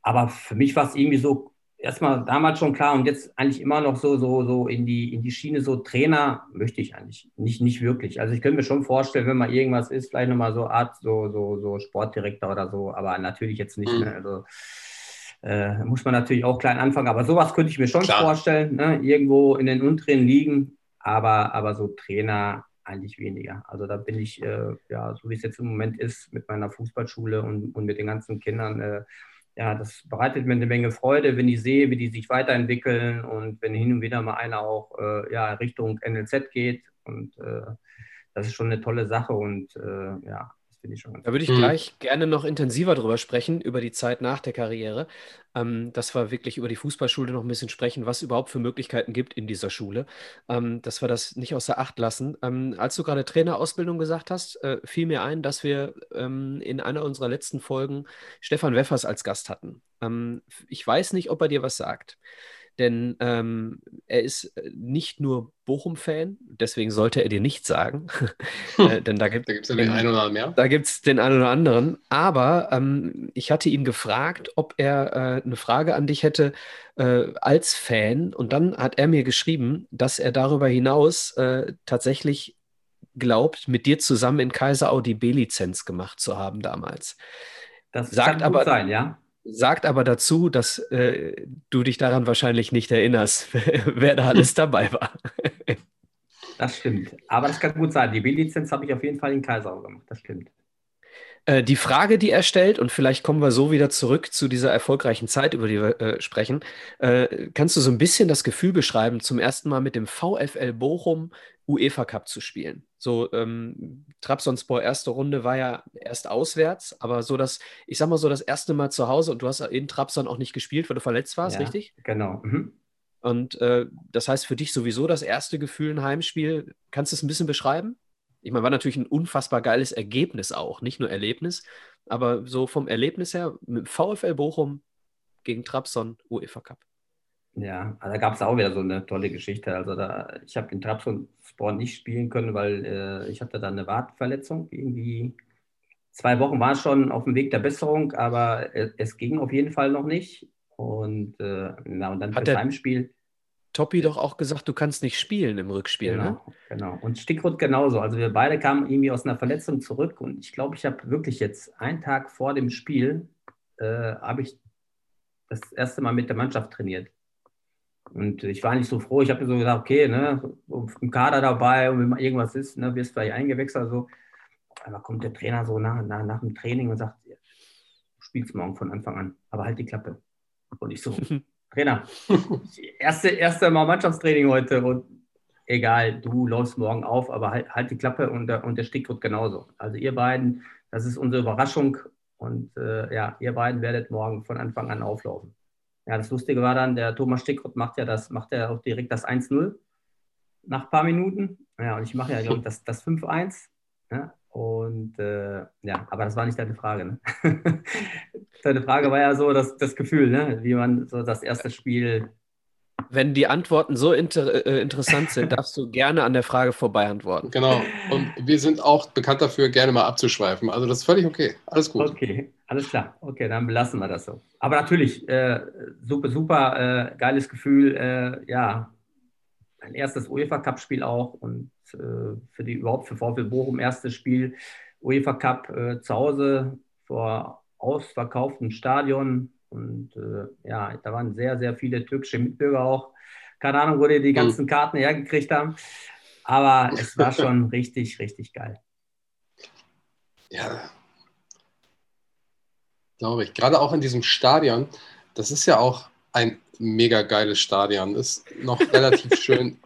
Aber für mich war es irgendwie so erstmal damals schon klar und jetzt eigentlich immer noch so, so, so in die, in die Schiene, so Trainer möchte ich eigentlich nicht, nicht wirklich. Also ich könnte mir schon vorstellen, wenn mal irgendwas ist, vielleicht nochmal so Art, so, so, so Sportdirektor oder so, aber natürlich jetzt nicht. Mhm. Ne? Also äh, muss man natürlich auch klein anfangen, aber sowas könnte ich mir schon klar. vorstellen, ne? irgendwo in den unteren Ligen, aber, aber so Trainer eigentlich weniger. Also da bin ich, äh, ja, so wie es jetzt im Moment ist, mit meiner Fußballschule und, und mit den ganzen Kindern, äh, ja, das bereitet mir eine Menge Freude, wenn ich sehe, wie die sich weiterentwickeln und wenn hin und wieder mal einer auch äh, ja, Richtung NLZ geht. Und äh, das ist schon eine tolle Sache und äh, ja, finde ich schon ganz Da würde ich mhm. gleich gerne noch intensiver drüber sprechen, über die Zeit nach der Karriere. Ähm, dass wir wirklich über die Fußballschule noch ein bisschen sprechen, was es überhaupt für Möglichkeiten gibt in dieser Schule. Ähm, dass wir das nicht außer Acht lassen. Ähm, als du gerade Trainerausbildung gesagt hast, äh, fiel mir ein, dass wir ähm, in einer unserer letzten Folgen Stefan Weffers als Gast hatten. Ähm, ich weiß nicht, ob er dir was sagt denn ähm, er ist äh, nicht nur Bochum-Fan, deswegen sollte er dir nichts sagen, äh, denn da gibt es ja den einen oder anderen mehr. Da gibt es den einen oder anderen, aber ähm, ich hatte ihn gefragt, ob er äh, eine Frage an dich hätte äh, als Fan und dann hat er mir geschrieben, dass er darüber hinaus äh, tatsächlich glaubt, mit dir zusammen in Kaiserau die B-Lizenz gemacht zu haben damals. Das sagt aber sein, ja sagt aber dazu, dass äh, du dich daran wahrscheinlich nicht erinnerst, wer da alles dabei war. Das stimmt. Aber das kann gut sein. Die B-Lizenz habe ich auf jeden Fall in Kaisau gemacht. Das stimmt. Äh, die Frage, die er stellt, und vielleicht kommen wir so wieder zurück zu dieser erfolgreichen Zeit, über die wir äh, sprechen, äh, kannst du so ein bisschen das Gefühl beschreiben, zum ersten Mal mit dem VfL Bochum UEFA Cup zu spielen? So, ähm, Trabzonspor erste Runde war ja erst auswärts, aber so das, ich sag mal so das erste Mal zu Hause und du hast in Trabzon auch nicht gespielt, weil du verletzt warst, ja, richtig? Genau. Mhm. Und äh, das heißt für dich sowieso das erste Gefühl ein Heimspiel. Kannst du es ein bisschen beschreiben? Ich meine, war natürlich ein unfassbar geiles Ergebnis auch, nicht nur Erlebnis, aber so vom Erlebnis her mit VfL Bochum gegen Trabzon UEFA Cup. Ja, also da gab es auch wieder so eine tolle Geschichte. Also da, ich habe in Trabzonspor nicht spielen können, weil äh, ich hatte da eine Wartverletzung. Irgendwie zwei Wochen war schon auf dem Weg der Besserung, aber es, es ging auf jeden Fall noch nicht. Und, äh, na, und dann Hat fürs Heimspiel. Toppi doch auch gesagt, du kannst nicht spielen im Rückspiel, genau, ne? Genau. Und Stickrut genauso. Also wir beide kamen irgendwie aus einer Verletzung zurück und ich glaube, ich habe wirklich jetzt einen Tag vor dem Spiel äh, habe ich das erste Mal mit der Mannschaft trainiert. Und ich war nicht so froh. Ich habe mir so gesagt, okay, ne, im Kader dabei und wenn mal irgendwas ist, ne, wirst du vielleicht eingewechselt. So. Aber kommt der Trainer so nach, nach, nach dem Training und sagt, du spielst morgen von Anfang an, aber halt die Klappe. Und ich so, Trainer, erste, erste Mal Mannschaftstraining heute und egal, du läufst morgen auf, aber halt, halt die Klappe und der, und der Stick genauso. Also ihr beiden, das ist unsere Überraschung und äh, ja, ihr beiden werdet morgen von Anfang an auflaufen. Ja, das Lustige war dann, der Thomas Stickrott macht ja das, macht ja auch direkt das 1-0 nach ein paar Minuten. Ja, und ich mache ja, glaube ich, das, das 5-1. Ja, und äh, ja, aber das war nicht deine Frage. Ne? deine Frage war ja so das, das Gefühl, ne? wie man so das erste Spiel wenn die Antworten so inter äh, interessant sind, darfst du gerne an der Frage vorbei antworten. Genau. Und wir sind auch bekannt dafür, gerne mal abzuschweifen. Also das ist völlig okay. Alles gut. Okay, alles klar. Okay, dann belassen wir das so. Aber natürlich, äh, super, super äh, geiles Gefühl. Äh, ja, mein erstes UEFA-Cup-Spiel auch und äh, für die überhaupt für VfL Bochum erstes Spiel UEFA Cup äh, zu Hause vor ausverkauftem Stadion und äh, ja, da waren sehr, sehr viele türkische Mitbürger auch. Keine Ahnung, wo die die hm. ganzen Karten hergekriegt haben. Aber es war schon richtig, richtig geil. Ja, glaube ich. Gerade auch in diesem Stadion, das ist ja auch ein mega geiles Stadion. Das ist noch relativ schön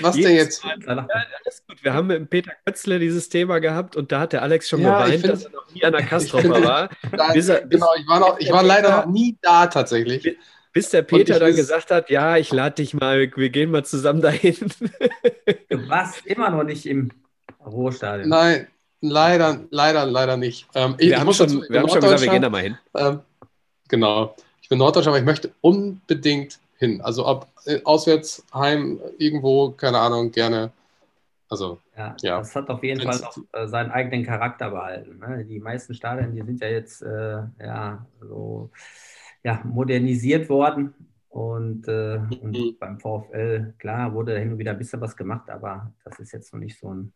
Was denn jetzt? Ja, alles gut. Wir haben mit Peter Kötzle dieses Thema gehabt und da hat der Alex schon ja, geweint, dass er noch nie an der Kastrofer war. Da, bis er, genau, ich war, noch, ich war leider noch nie da tatsächlich. Bis der Peter dann gesagt hat, ja, ich lade dich mal, wir gehen mal zusammen dahin. Du warst immer noch nicht im Ruhestadion. Nein, leider, leider, leider nicht. Ähm, wir ich haben, schon, wir haben schon gesagt, wir gehen da mal hin. Ähm, genau. Ich bin Norddeutscher, aber ich möchte unbedingt hin. Also ob äh, auswärts, heim, irgendwo, keine Ahnung, gerne. Also, ja, ja. das hat auf jeden Fall noch äh, seinen eigenen Charakter behalten. Ne? Die meisten Stadien, die sind ja jetzt äh, ja, so ja, modernisiert worden. Und, äh, und mhm. beim VfL, klar, wurde hin und wieder ein bisschen was gemacht, aber das ist jetzt noch nicht so ein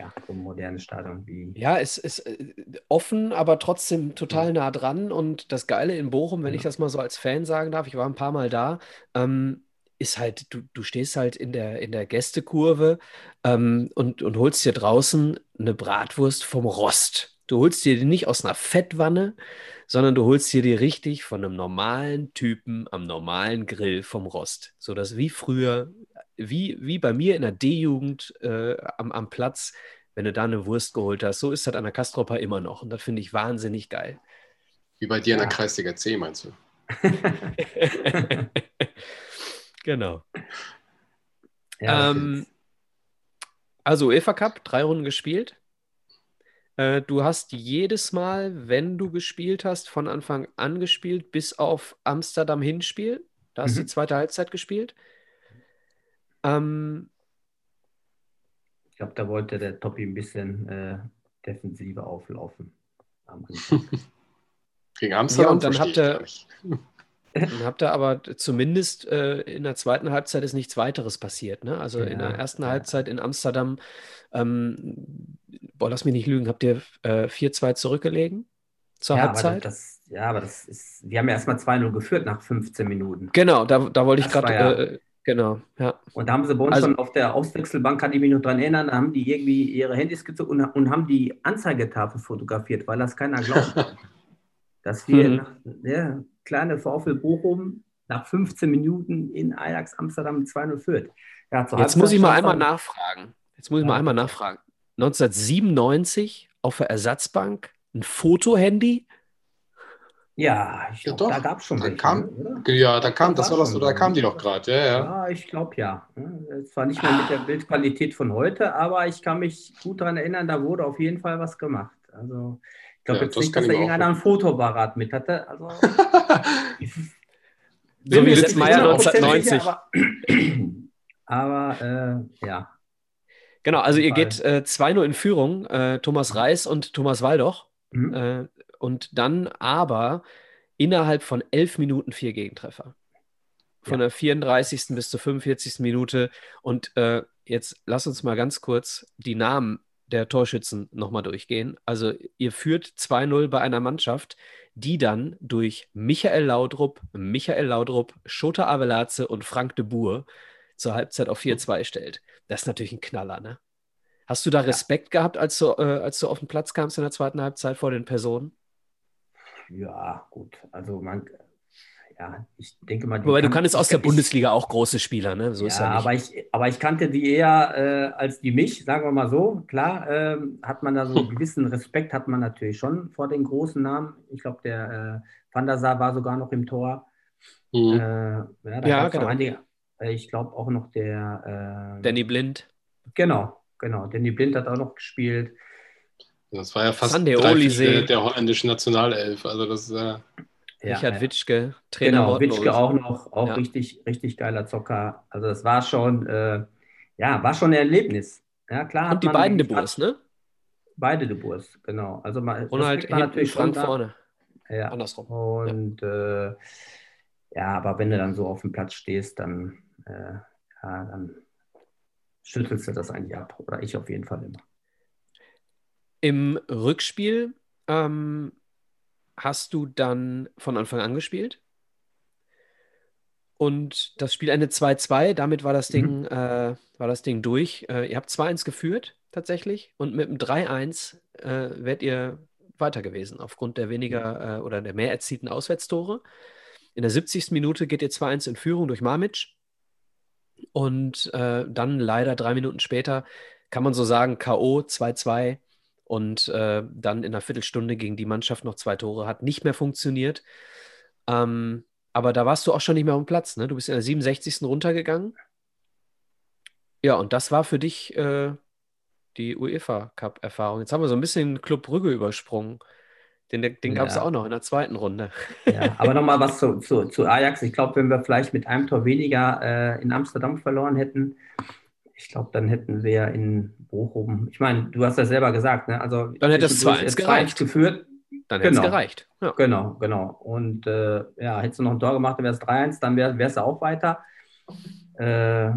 ja, so ein modernes Stadion wie. Ja, es ist äh, offen, aber trotzdem total nah dran. Und das Geile in Bochum, wenn ja. ich das mal so als Fan sagen darf, ich war ein paar Mal da, ähm, ist halt, du, du stehst halt in der, in der Gästekurve ähm, und, und holst dir draußen eine Bratwurst vom Rost. Du holst dir die nicht aus einer Fettwanne, sondern du holst dir die richtig von einem normalen Typen am normalen Grill vom Rost. So dass wie früher wie, wie bei mir in der D-Jugend äh, am, am Platz, wenn du da eine Wurst geholt hast. So ist das an der Kastropper immer noch. Und das finde ich wahnsinnig geil. Wie bei dir ja. in der Kreisliga C, meinst du? genau. Ja, ähm, also UEFA Cup, drei Runden gespielt. Äh, du hast jedes Mal, wenn du gespielt hast, von Anfang an gespielt, bis auf Amsterdam Hinspiel. Da hast du mhm. die zweite Halbzeit gespielt. Ähm, ich glaube, da wollte der Toppi ein bisschen äh, defensiver auflaufen. Gegen Amsterdam. Ja, und dann habt ihr, dann habt ihr aber zumindest äh, in der zweiten Halbzeit ist nichts weiteres passiert. Ne? Also ja, in der ersten ja. Halbzeit in Amsterdam, ähm, boah, lass mich nicht lügen, habt ihr äh, 4-2 zurückgelegen zur ja, Halbzeit? Aber das, ja, aber das ist, wir haben ja erstmal 2-0 geführt nach 15 Minuten. Genau, da, da wollte ich gerade. Äh, Genau, ja. Und da haben sie bei uns also, schon auf der Auswechselbank, kann ich mich noch dran erinnern, da haben die irgendwie ihre Handys gezogen und, und haben die Anzeigetafel fotografiert, weil das keiner glaubt. dass wir mhm. nach, ja, kleine VfL Bochum nach 15 Minuten in Ajax Amsterdam 2-0 führt. Ja, Jetzt muss ich mal einmal nachfragen. Jetzt muss ich ja. mal einmal nachfragen. 1997 auf der Ersatzbank ein Fotohandy ja, ich glaube, da gab es schon welche, kam, oder? Ja, da kam, das war das, oder da kam die doch gerade, ja, ja. Ja, ich glaube ja. Zwar nicht mehr mit der Bildqualität von heute, aber ich kann mich gut daran erinnern, da wurde auf jeden Fall was gemacht. Also, ich glaube ja, jetzt das nicht, dass da irgendeiner ein Fotoapparat mit hatte. Also, so wie Litzmeier 1990. Aber, aber äh, ja. Genau, also ihr geht äh, 2-0 in Führung, äh, Thomas Reis und Thomas Waldoch. Mhm. Äh, und dann aber innerhalb von elf Minuten vier Gegentreffer. Von ja. der 34. bis zur 45. Minute. Und äh, jetzt lass uns mal ganz kurz die Namen der Torschützen nochmal durchgehen. Also ihr führt 2-0 bei einer Mannschaft, die dann durch Michael Laudrup, Michael Laudrup, Schota Avelaze und Frank de Boer zur Halbzeit auf 4-2 stellt. Das ist natürlich ein Knaller, ne? Hast du da Respekt gehabt, als du, äh, als du auf den Platz kamst in der zweiten Halbzeit vor den Personen? Ja, gut. Also man, ja, ich denke mal. Wobei du kann- kannst aus der ich- Bundesliga auch große Spieler, ne? So ist ja, ja nicht. aber ich, aber ich kannte die eher äh, als die mich, sagen wir mal so. Klar, ähm, hat man da so einen gewissen Respekt, hat man natürlich schon vor den großen Namen. Ich glaube, der äh, Van der Sar war sogar noch im Tor. Mhm. Äh, ja, da Ja, genau. einige, äh, ich glaube auch noch der. Äh, Danny Blind. Genau, genau. Danny Blind hat auch noch gespielt. Das war ja fast. Viertel der holländischen Nationalelf. Also das ist äh, Ja, Richard ja. Witschke, Trainer Genau, Morten Witschke auch noch, auch Ja. richtig, richtig geiler Zocker. Also das war schon, äh, ja, war schon ein Erlebnis. Ja, klar. hat Und die beiden De wirklich- Boers, ne? Beide De Boers, genau. Also man, Respekt war hinten, natürlich schon vorne. Ja. Andersrum. Und äh, ja, aber wenn du dann so auf dem Platz stehst, dann, äh, ja, dann schüttelst du das eigentlich ab. Oder ich auf jeden Fall immer. Im Rückspiel ähm, hast du dann von Anfang an gespielt. Und das Spiel endet 2-2. Damit war das Mhm. Ding, äh, war das Ding durch. Äh, ihr habt 2-1 geführt, tatsächlich. Und mit dem 3-1 äh, wärt ihr weiter gewesen, aufgrund der weniger äh, oder der mehr erzielten Auswärtstore. In der 70. Minute geht ihr 2-1 in Führung durch Mamic. Und äh, dann leider drei Minuten später kann man so sagen, K.O. 2-2 und äh, dann in einer Viertelstunde gegen die Mannschaft noch zwei Tore hat nicht mehr funktioniert. Ähm, aber da warst du auch schon nicht mehr am Platz, ne? Du bist in der 67. runtergegangen. Ja, und das war für dich äh, die UEFA Cup-Erfahrung. Jetzt haben wir so ein bisschen Club Brügge übersprungen. Den, den gab es Ja. auch noch in der zweiten Runde. Ja, aber nochmal was zu, zu, zu Ajax. Ich glaube, wenn wir vielleicht mit einem Tor weniger äh, in Amsterdam verloren hätten, ich glaube, dann hätten wir in Bochum, ich meine, du hast ja selber gesagt, ne? Also Dann hätte es zwischendurch 2-1 jetzt gereicht. geführt. Dann hätte es Genau. gereicht. Ja. Genau, genau. Und äh, ja, hättest du noch ein Tor gemacht, dann wäre es 3-1, dann wär, wärst du auch weiter. Äh,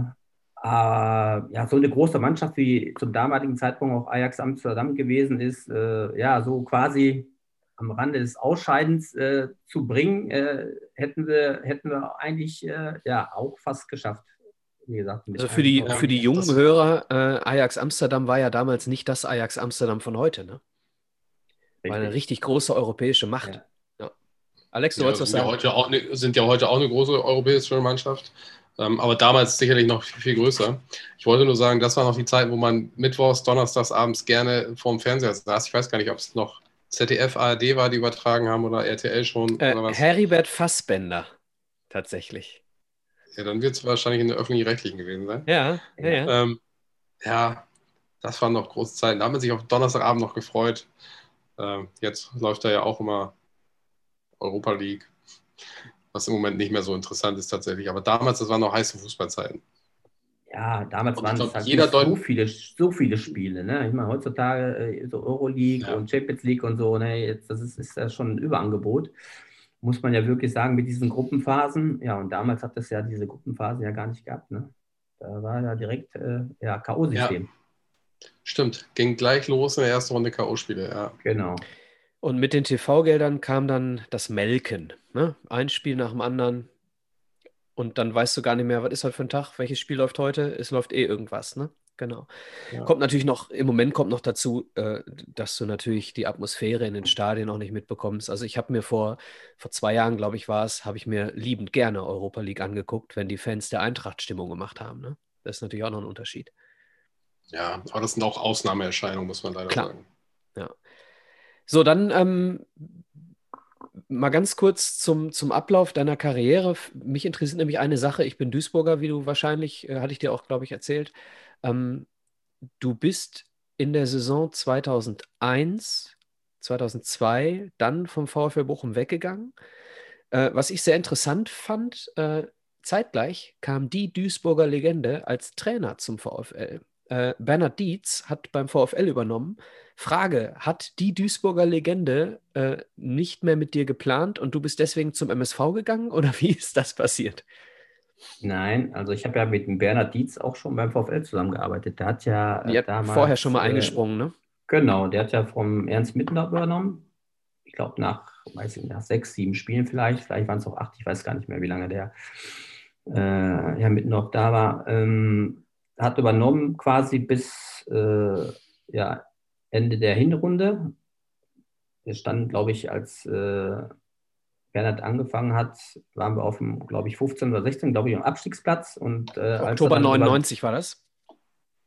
aber ja, so eine große Mannschaft wie zum damaligen Zeitpunkt auch Ajax Amsterdam gewesen ist, äh, ja, so quasi am Rande des Ausscheidens äh, zu bringen, äh, hätten, wir, hätten wir eigentlich äh, ja auch fast geschafft. Wie gesagt, Also für die, für die jungen Hörer, äh, Ajax Amsterdam war ja damals nicht das Ajax Amsterdam von heute, ne? War eine Richtig. richtig große europäische Macht. Ja. Ja. Alex, du ja, wolltest was sind, ja sagen? heute auch ne, sind ja heute auch eine große europäische Mannschaft. Ähm, aber damals sicherlich noch viel, viel größer. Ich wollte nur sagen, das war noch die Zeit, wo man mittwochs, donnerstags abends gerne vorm Fernseher saß. Ich weiß gar nicht, ob es noch ZDF, ARD war, die übertragen haben oder RTL schon Äh, oder was. Heribert Fassbender, tatsächlich. Ja, dann wird es wahrscheinlich in der öffentlich-rechtlichen gewesen sein. Ja, ja, ja. Ähm, ja, das waren noch große Zeiten. Da hat man sich auf Donnerstagabend noch gefreut. Ähm, jetzt läuft da ja auch immer Europa League, was im Moment nicht mehr so interessant ist tatsächlich. Aber damals, das waren noch heiße Fußballzeiten. Ja, damals Und waren glaub, es halt jeder so Deut- viele, so viele Spiele. Ne? Ich meine, heutzutage äh, so Euroleague Ja. und Champions League und so, ne? Jetzt, das ist, ist ja schon ein Überangebot. Muss man ja wirklich sagen, mit diesen Gruppenphasen. Ja, und damals hat es ja diese Gruppenphasen ja gar nicht gehabt. Ne? Da war ja direkt äh, ja, K.O.-System. Stimmt, ging gleich los in der ersten Runde K.O.-Spiele. Ja. Genau. Und mit den TV-Geldern kam dann das Melken. Ne? Ein Spiel nach dem anderen. Und dann weißt du gar nicht mehr, was ist heute für ein Tag, welches Spiel läuft heute. Es läuft eh irgendwas, ne? Genau. Ja. Kommt natürlich noch, im Moment kommt noch dazu, äh, dass du natürlich die Atmosphäre in den Stadien auch nicht mitbekommst. Also ich habe mir vor, vor zwei Jahren, glaube ich, war es, habe ich mir liebend gerne Europa League angeguckt, wenn die Fans der Eintracht Stimmung gemacht haben. Ne? Das ist natürlich auch noch ein Unterschied. ja, aber das sind auch Ausnahmeerscheinungen, muss man leider Klar. sagen. So, dann ähm, mal ganz kurz zum, zum Ablauf deiner Karriere. Mich interessiert nämlich eine Sache. Ich bin Duisburger, wie du wahrscheinlich, äh, hatte ich dir auch, glaube ich, erzählt. Ähm, du bist in der Saison 2001, 2002 dann vom VfL Bochum weggegangen. Äh, was ich sehr interessant fand, äh, zeitgleich kam die Duisburger Legende als Trainer zum VfL. Äh, Bernhard Dietz hat beim VfL übernommen. Frage: Hat die Duisburger Legende äh, nicht mehr mit dir geplant und du bist deswegen zum MSV gegangen oder wie ist das passiert? Nein, also ich habe ja mit dem Bernhard Dietz auch schon beim VfL zusammengearbeitet. Der hat ja Die hat damals, vorher schon mal äh, eingesprungen, ne? Genau, der hat ja vom Ernst Mittner übernommen. Ich glaube, nach, weiß ich, nach sechs, sieben Spielen vielleicht, vielleicht waren es auch acht, ich weiß gar nicht mehr, wie lange der äh, ja noch da war. Ähm, hat übernommen quasi bis äh, ja, Ende der Hinrunde. Wir standen, glaube ich, als äh, Bernhard angefangen hat, waren wir auf dem, glaube ich, 15 oder 16, glaube ich, am Abstiegsplatz. Und, äh, er Oktober dann über- 99 war das.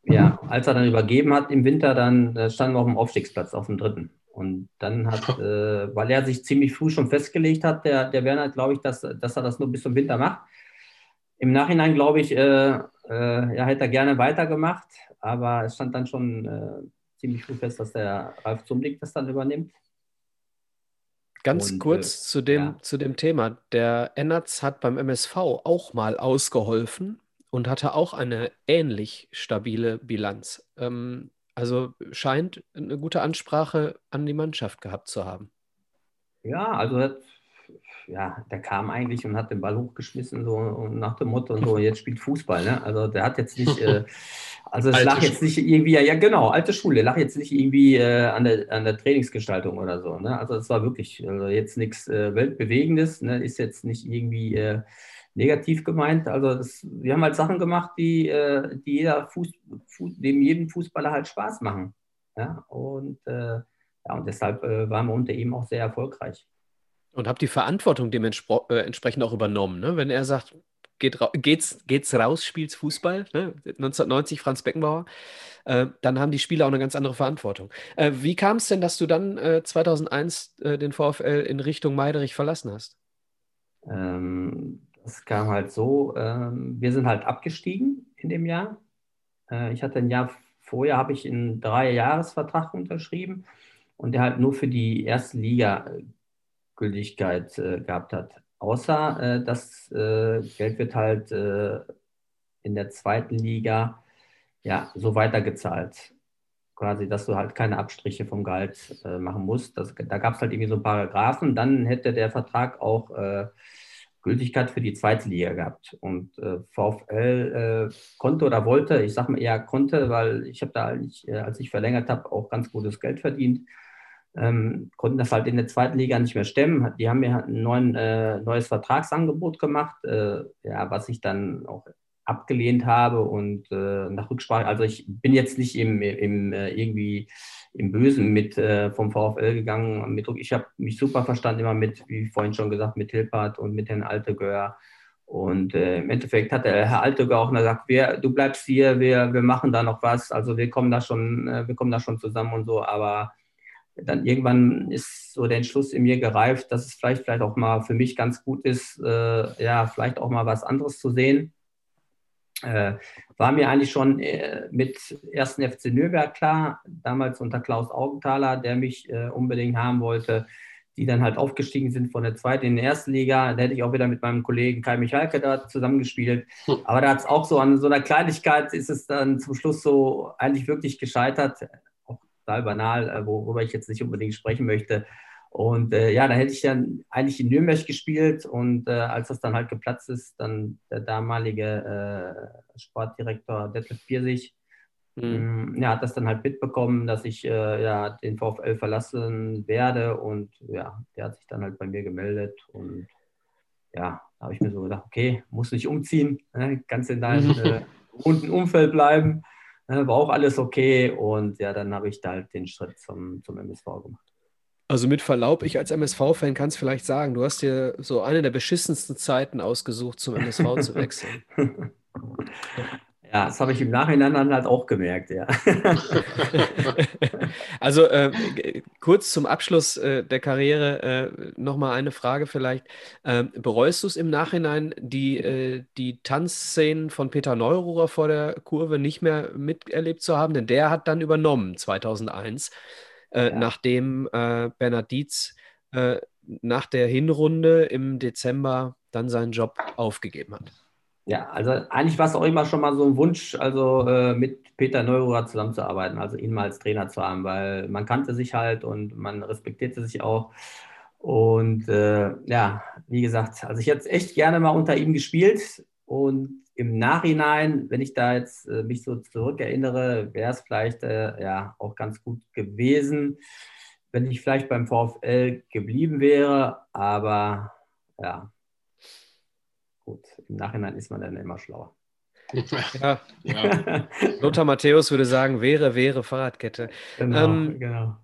ja, als er dann übergeben hat im Winter, dann äh, standen wir auf dem Aufstiegsplatz, auf dem dritten. Und dann hat, äh, weil er sich ziemlich früh schon festgelegt hat, der, der Werner, glaube ich, dass, dass er das nur bis zum Winter macht. Im Nachhinein, glaube ich, äh, äh, ja, hätte er gerne weitergemacht, aber es stand dann schon äh, ziemlich früh fest, dass der Ralf Zumlik das dann übernimmt. Ganz Und, kurz äh, zu dem, ja. zu dem Thema. Der Ennertz hat beim MSV auch mal ausgeholfen und hatte auch eine ähnlich stabile Bilanz. Ähm, also scheint eine gute Ansprache an die Mannschaft gehabt zu haben. Ja, also ja, der kam eigentlich und hat den Ball hochgeschmissen, so und nach dem Motto und so, jetzt spielt Fußball, ne? Also der hat jetzt nicht, äh, also es lag jetzt nicht irgendwie, ja, genau, alte Schule, lag jetzt nicht irgendwie äh, an, der, an der Trainingsgestaltung oder so, ne? Also es war wirklich also jetzt nichts äh, Weltbewegendes, ne? Ist jetzt nicht irgendwie äh, negativ gemeint. Also das, wir haben halt Sachen gemacht, die, äh, die jeder Fuß, Fuß, dem jeden Fußballer halt Spaß machen. Ja, und äh, ja, und deshalb waren wir unter ihm auch sehr erfolgreich. Und habe die Verantwortung dementsprechend äh, auch übernommen. Ne? Wenn er sagt, geht ra geht's, geht's raus, spielt's Fußball, ne? 1990 Franz Beckenbauer, äh, dann haben die Spieler auch eine ganz andere Verantwortung. Äh, wie kam es denn, dass du dann äh, 2001 äh, den VfL in Richtung Meiderich verlassen hast? Ähm, das kam halt so, ähm, wir sind halt abgestiegen in dem Jahr. Äh, ich hatte ein Jahr vorher, habe ich einen Drei-Jahres-Vertrag unterschrieben und der halt nur für die erste Liga Gültigkeit äh, gehabt hat. Außer äh, das äh, Geld wird halt äh, in der zweiten Liga ja so weitergezahlt. Quasi, dass du halt keine Abstriche vom Gehalt äh, machen musst. Das, da gab es halt irgendwie so Paragraphen. Dann hätte der Vertrag auch äh, Gültigkeit für die zweite Liga gehabt. Und äh, VfL äh, konnte oder wollte, ich sage mal eher konnte, weil ich habe da, eigentlich, äh, als ich verlängert habe, auch ganz gutes Geld verdient. Ähm, konnten das halt in der zweiten Liga nicht mehr stemmen. Die haben mir halt ein neuen, äh, neues Vertragsangebot gemacht, äh, ja, was ich dann auch abgelehnt habe und äh, nach Rücksprache, also ich bin jetzt nicht im, im äh, irgendwie im Bösen mit äh, vom VfL gegangen. Mit, ich habe mich super verstanden immer mit, wie vorhin schon gesagt, mit Hilpert und mit Herrn Altegör. Und äh, im Endeffekt hat der Herr Altegör auch gesagt, wir, du bleibst hier, wir, wir machen da noch was. Also wir kommen da schon, wir kommen da schon zusammen und so, aber dann irgendwann ist so der Entschluss in mir gereift, dass es vielleicht, vielleicht auch mal für mich ganz gut ist, äh, ja, vielleicht auch mal was anderes zu sehen. Äh, war mir eigentlich schon äh, mit 1. FC Nürnberg klar, damals unter Klaus Augenthaler, der mich äh, unbedingt haben wollte, die dann halt aufgestiegen sind von der zweiten in die erste Liga. Da hätte ich auch wieder mit meinem Kollegen Kai Michalke da zusammengespielt. Aber da hat es auch so an so einer Kleinigkeit ist es dann zum Schluss so eigentlich wirklich gescheitert. Total banal, äh, worüber ich jetzt nicht unbedingt sprechen möchte. Und äh, ja, da hätte ich dann eigentlich in Nürnberg gespielt und äh, als das dann halt geplatzt ist, dann der damalige äh, Sportdirektor Detlef Biersich, mhm. ja, hat das dann halt mitbekommen, dass ich äh, ja den VfL verlassen werde und ja, der hat sich dann halt bei mir gemeldet und ja, da habe ich mir so gedacht, okay, muss nicht umziehen, ne? kannst in deinem äh, gewohnten Umfeld bleiben? War auch alles okay und ja, dann habe ich da halt den Schritt zum, zum MSV gemacht. Also mit Verlaub, ich als MSV-Fan kann es vielleicht sagen, du hast dir so eine der beschissensten Zeiten ausgesucht, zum MSV zu wechseln. Ja, das habe ich im Nachhinein dann halt auch gemerkt, ja. also äh, kurz zum Abschluss äh, der Karriere äh, nochmal eine Frage vielleicht. Ähm, bereust du es im Nachhinein, die, äh, die Tanzszenen von Peter Neururer vor der Kurve nicht mehr miterlebt zu haben? Denn der hat dann übernommen 2001. Äh, ja. nachdem äh, Bernhard Dietz äh, nach der Hinrunde im Dezember dann seinen Job aufgegeben hat. Ja, also eigentlich war es auch immer schon mal so ein Wunsch, also äh, mit Peter Neururer zusammenzuarbeiten, also ihn mal als Trainer zu haben, weil man kannte sich halt und man respektierte sich auch. Und äh, ja, wie gesagt, also ich hätte echt gerne mal unter ihm gespielt, Und im Nachhinein, wenn ich da jetzt äh, mich so zurückerinnere, wäre es vielleicht äh, ja auch ganz gut gewesen, wenn ich vielleicht beim VfL geblieben wäre. Aber ja, gut, im Nachhinein ist man dann immer schlauer. Ja. ja. Lothar Matthäus würde sagen, wäre, wäre Fahrradkette. Genau, ähm, genau.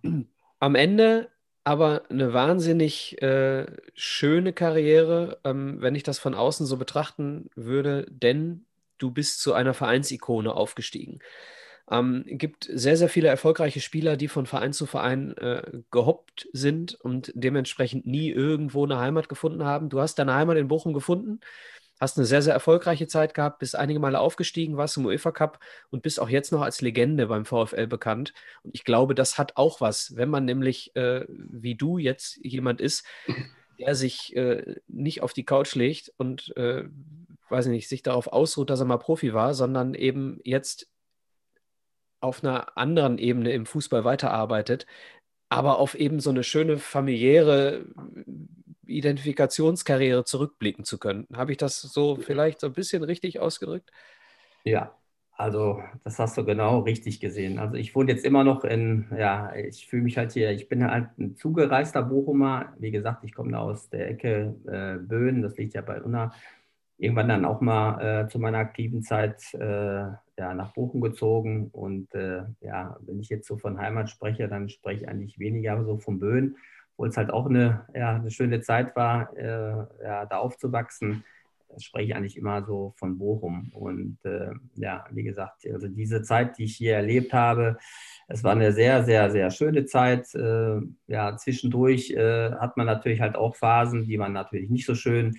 Am Ende aber eine wahnsinnig äh, schöne Karriere, ähm, wenn ich das von außen so betrachten würde, denn du bist zu einer Vereinsikone aufgestiegen. Ähm, gibt sehr, sehr viele erfolgreiche Spieler, die von Verein zu Verein äh, gehoppt sind und dementsprechend nie irgendwo eine Heimat gefunden haben. Du hast deine Heimat in Bochum gefunden hast eine sehr, sehr erfolgreiche Zeit gehabt, bist einige Male aufgestiegen, warst im UEFA Cup und bist auch jetzt noch als Legende beim VfL bekannt. Und ich glaube, das hat auch was, wenn man nämlich, äh, wie du jetzt jemand ist, der sich äh, nicht auf die Couch legt und, äh, weiß nicht, sich darauf ausruht, dass er mal Profi war, sondern eben jetzt auf einer anderen Ebene im Fußball weiterarbeitet, aber auf eben so eine schöne familiäre Identifikationskarriere zurückblicken zu können. Habe ich das so vielleicht so ein bisschen richtig ausgedrückt? Ja, also das hast du genau richtig gesehen. Also ich wohne jetzt immer noch in, ja, ich fühle mich halt hier, ich bin halt ein zugereister Bochumer. Wie gesagt, ich komme aus der Ecke äh, Böen, das liegt ja bei Unna. Irgendwann dann auch mal äh, zu meiner aktiven Zeit äh, ja, nach Bochum gezogen. Und äh, ja, wenn ich jetzt so von Heimat spreche, dann spreche ich eigentlich weniger so von Böen obwohl es halt auch eine, ja, eine schöne Zeit war, äh, ja, da aufzuwachsen, spreche ich eigentlich immer so von Bochum. Und äh, ja, wie gesagt, also diese Zeit, die ich hier erlebt habe, es war eine sehr, sehr, sehr schöne Zeit. Äh, ja, zwischendurch äh, hat man natürlich halt auch Phasen, die man natürlich nicht so schön.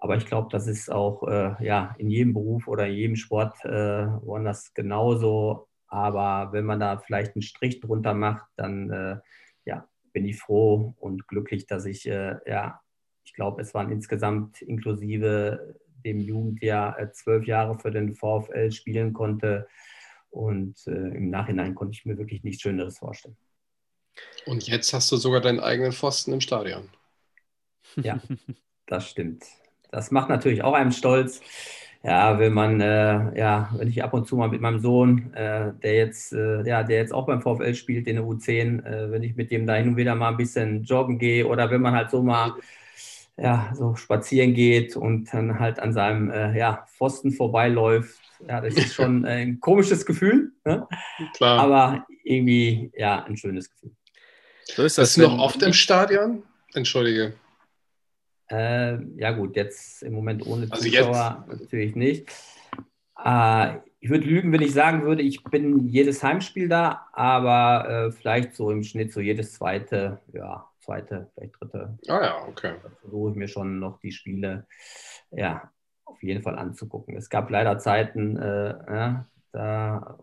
Aber ich glaube, das ist auch äh, ja, in jedem Beruf oder in jedem Sport äh, woanders genauso. Aber wenn man da vielleicht einen Strich drunter macht, dann äh, ja, bin ich froh und glücklich, dass ich, äh, ja, ich glaube, es waren insgesamt inklusive dem Jugendjahr äh, zwölf Jahre für den VfL spielen konnte. Und äh, im Nachhinein konnte ich mir wirklich nichts Schöneres vorstellen. Und jetzt hast du sogar deinen eigenen Pfosten im Stadion. Ja, das stimmt. Das macht natürlich auch einem stolz ja, wenn man, äh, ja, wenn ich ab und zu mal mit meinem Sohn, äh, der jetzt, äh, ja, der jetzt auch beim VfL spielt, in der U10, äh, wenn ich mit dem da hin und wieder mal ein bisschen joggen gehe oder wenn man halt so mal, ja, so spazieren geht und dann halt an seinem, äh, ja, Pfosten vorbeiläuft, ja, das ist schon ein komisches Gefühl, ne? Klar. aber irgendwie, ja, ein schönes Gefühl. So ist das. Bist du noch oft im Stadion? Entschuldige. Äh, ja gut, jetzt im Moment ohne also Zuschauer jetzt. natürlich nicht. Äh, ich würde lügen, wenn ich sagen würde, ich bin jedes Heimspiel da, aber äh, vielleicht so im Schnitt so jedes zweite, ja, zweite, vielleicht dritte. Ah ja, okay. Versuche ich mir schon noch die Spiele, ja, auf jeden Fall anzugucken. Es gab leider Zeiten, äh, ja, da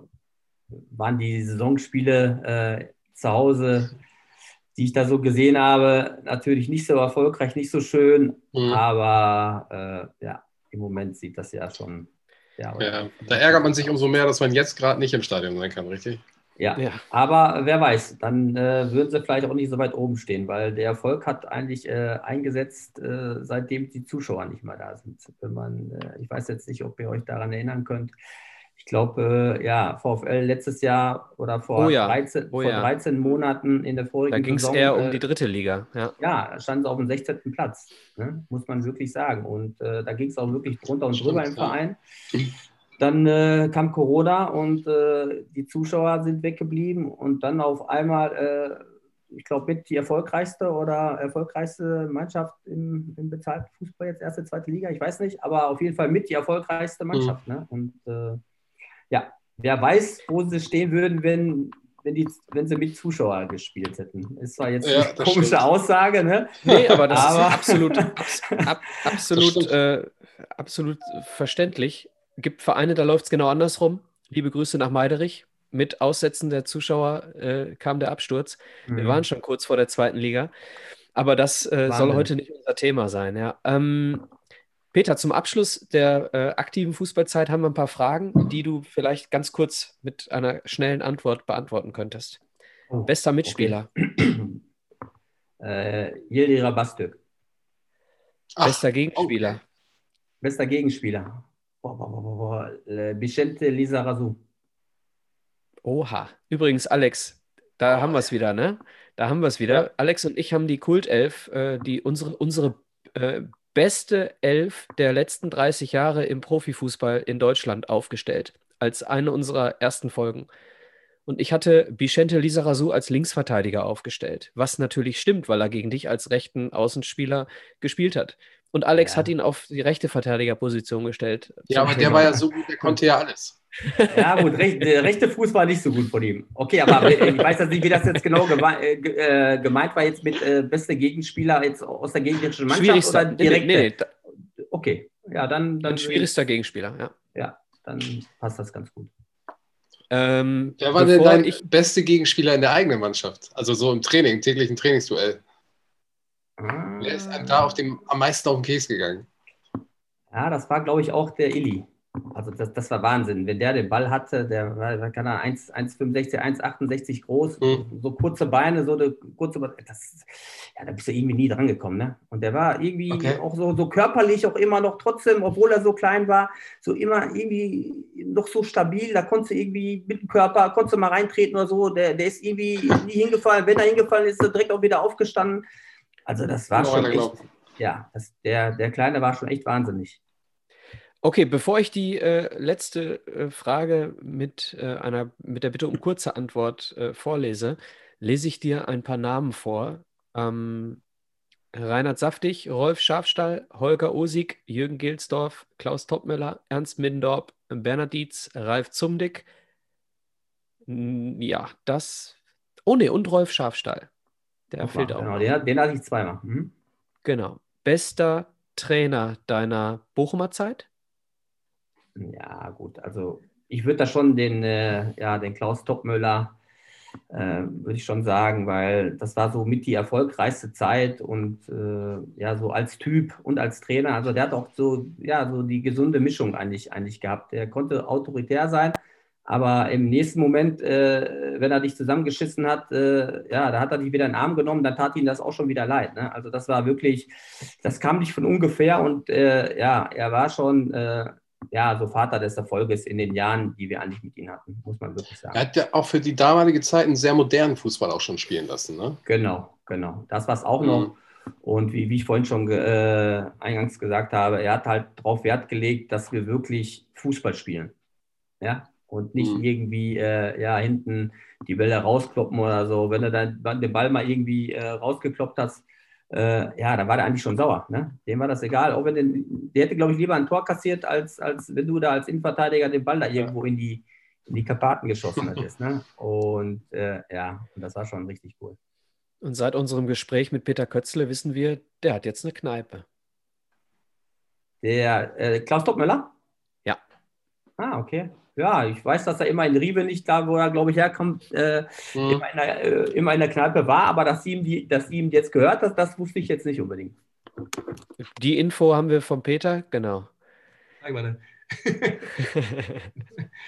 waren die Saisonspiele äh, zu Hause die ich da so gesehen habe, natürlich nicht so erfolgreich, nicht so schön, mhm. aber äh, ja, im Moment sieht das ja schon. Ja, ja, da ärgert man sich umso mehr, dass man jetzt gerade nicht im Stadion sein kann, richtig? Ja, ja. aber wer weiß, dann äh, würden sie vielleicht auch nicht so weit oben stehen, weil der Erfolg hat eigentlich äh, eingesetzt, äh, seitdem die Zuschauer nicht mehr da sind. Wenn man, äh, ich weiß jetzt nicht, ob ihr euch daran erinnern könnt, ich glaube, äh, ja, VfL letztes Jahr oder vor, oh ja. 13, oh vor ja. 13 Monaten in der vorigen Da ging es eher um die dritte Liga. Ja, ja stand es auf dem 16. Platz, ne? muss man wirklich sagen. Und äh, da ging es auch wirklich drunter und Stimmt, drüber im Verein. Dann äh, kam Corona und äh, die Zuschauer sind weggeblieben und dann auf einmal, äh, ich glaube, mit die erfolgreichste oder erfolgreichste Mannschaft im, im bezahlten Fußball, jetzt erste, zweite Liga, ich weiß nicht, aber auf jeden Fall mit die erfolgreichste Mannschaft. Mhm. Ne? Und äh, ja, wer weiß, wo sie stehen würden, wenn, wenn, die, wenn sie mit Zuschauern gespielt hätten. Ist zwar jetzt ja, eine komische stimmt. Aussage, ne? Nee, aber das aber ist absolut, ab, absolut, äh, absolut verständlich. Gibt Vereine, da läuft es genau andersrum. Liebe Grüße nach Meiderich. Mit Aussetzen der Zuschauer äh, kam der Absturz. Mhm. Wir waren schon kurz vor der zweiten Liga. Aber das äh, soll heute nicht unser Thema sein. Ja. Ähm, Peter, zum Abschluss der äh, aktiven Fußballzeit haben wir ein paar Fragen, die du vielleicht ganz kurz mit einer schnellen Antwort beantworten könntest. Oh, Bester Mitspieler. Okay. äh, Yildiz Bastük. Bester Gegenspieler. Bester Gegenspieler. Boah, boah, boah, boah, boah. Äh, Vicente Lizarazu. Oha. Übrigens, Alex, da haben wir es wieder, ne? Da haben wir es wieder. Ja. Alex und ich haben die Kultelf, äh, die unsere, unsere äh, beste Elf der letzten 30 Jahre im Profifußball in Deutschland aufgestellt. Als eine unserer ersten Folgen. Und ich hatte Vicente Lizarazu als Linksverteidiger aufgestellt. Was natürlich stimmt, weil er gegen dich als rechten Außenspieler gespielt hat. Und Alex Ja. hat ihn auf die rechte Verteidigerposition gestellt. Ja, aber der Thema- war ja so gut, der konnte ja alles. Ja, gut, recht, der rechte Fuß war nicht so gut von ihm. Okay, aber ich weiß jetzt nicht, wie das jetzt genau geme äh, äh, gemeint war, jetzt mit äh, beste Gegenspieler jetzt aus der gegnerischen Mannschaft Schwierigster, oder nee, direkt. nee, nee, da- Okay, ja, dann, dann, ein schwierigster Gegenspieler, ja. ja, dann passt das ganz gut. Ähm, Wer war denn dein ich, beste Gegenspieler in der eigenen Mannschaft? Also so im Training, täglichen Trainingsduell. Ah. Wer ist einem da auf dem, am meisten auf den Keks gegangen? Ja, das war, glaube ich, auch der Illy. Also das, das war Wahnsinn. Wenn der den Ball hatte, der war, keine Ahnung, 1 1,65, 1,68 groß, Mhm. so kurze Beine, so eine kurze das, ja, da bist du irgendwie nie dran gekommen, ne? Und der war irgendwie Okay. auch so, so körperlich auch immer noch trotzdem, obwohl er so klein war, so immer irgendwie noch so stabil. Da konntest du irgendwie mit dem Körper, konntest du mal reintreten oder so. Der, der ist irgendwie nie hingefallen. Wenn er hingefallen ist, ist er direkt auch wieder aufgestanden. Also das war schon echt, ja, das, der, der Kleine war schon echt wahnsinnig. Okay, bevor ich die äh, letzte äh, Frage mit, äh, einer, mit der Bitte um kurze Antwort äh, vorlese, lese ich dir ein paar Namen vor. Ähm, Reinhard Saftig, Rolf Schafstall, Holger Osig, Jürgen Gilsdorf, Klaus Toppmöller, Ernst Mindorp, Bernhard Dietz, Ralf Zumdick. Ja, das. Oh ne, und Rolf Schafstall. Der fehlt auch. Genau, den, den hatte ich zweimal. Mhm. Genau. Bester Trainer deiner Bochumer Zeit? Ja, gut. Also ich würde da schon den, äh, ja, den Klaus Toppmöller, äh, würde ich schon sagen, weil das war so mit die erfolgreichste Zeit und äh, ja, so als Typ und als Trainer. Also der hat auch so, ja, so die gesunde Mischung eigentlich, eigentlich gehabt. Der konnte autoritär sein, aber im nächsten Moment, äh, wenn er dich zusammengeschissen hat, äh, ja, da hat er dich wieder in den Arm genommen, dann tat ihm das auch schon wieder leid. Ne? Also das war wirklich, das kam nicht von ungefähr und äh, ja, er war schon, ja, so Vater des Erfolges in den Jahren, die wir eigentlich mit ihm hatten, muss man wirklich sagen. Er hat ja auch für die damalige Zeit einen sehr modernen Fußball auch schon spielen lassen. Ne? Genau, genau. Das war es auch noch. Mhm. Und wie, wie ich vorhin schon äh, eingangs gesagt habe, er hat halt darauf Wert gelegt, dass wir wirklich Fußball spielen. Ja, und nicht Mhm. irgendwie äh, ja, hinten die Bälle rauskloppen oder so. Wenn du dann den Ball mal irgendwie äh, rausgekloppt hast, äh, ja, dann war der eigentlich schon sauer. Ne? Dem war das egal. Auch wenn den, der hätte, glaube ich, lieber ein Tor kassiert, als, als wenn du da als Innenverteidiger den Ball da irgendwo in die, in die Karpaten geschossen hättest. Ne? Und äh, ja, und das war schon richtig cool. Und seit unserem Gespräch mit Peter Kötzle wissen wir, der hat jetzt eine Kneipe. Der äh, Klaus Toppmöller? Ja. Ah, okay. Ja, ich weiß, dass er immer in Riebe nicht da, wo er, glaube ich, herkommt, äh, Mhm. immer, in der, äh, immer in der Kneipe war, aber dass ihm, die, dass ihm jetzt gehört hat, das wusste ich jetzt nicht unbedingt. Die Info haben wir von Peter, genau. Sag mal,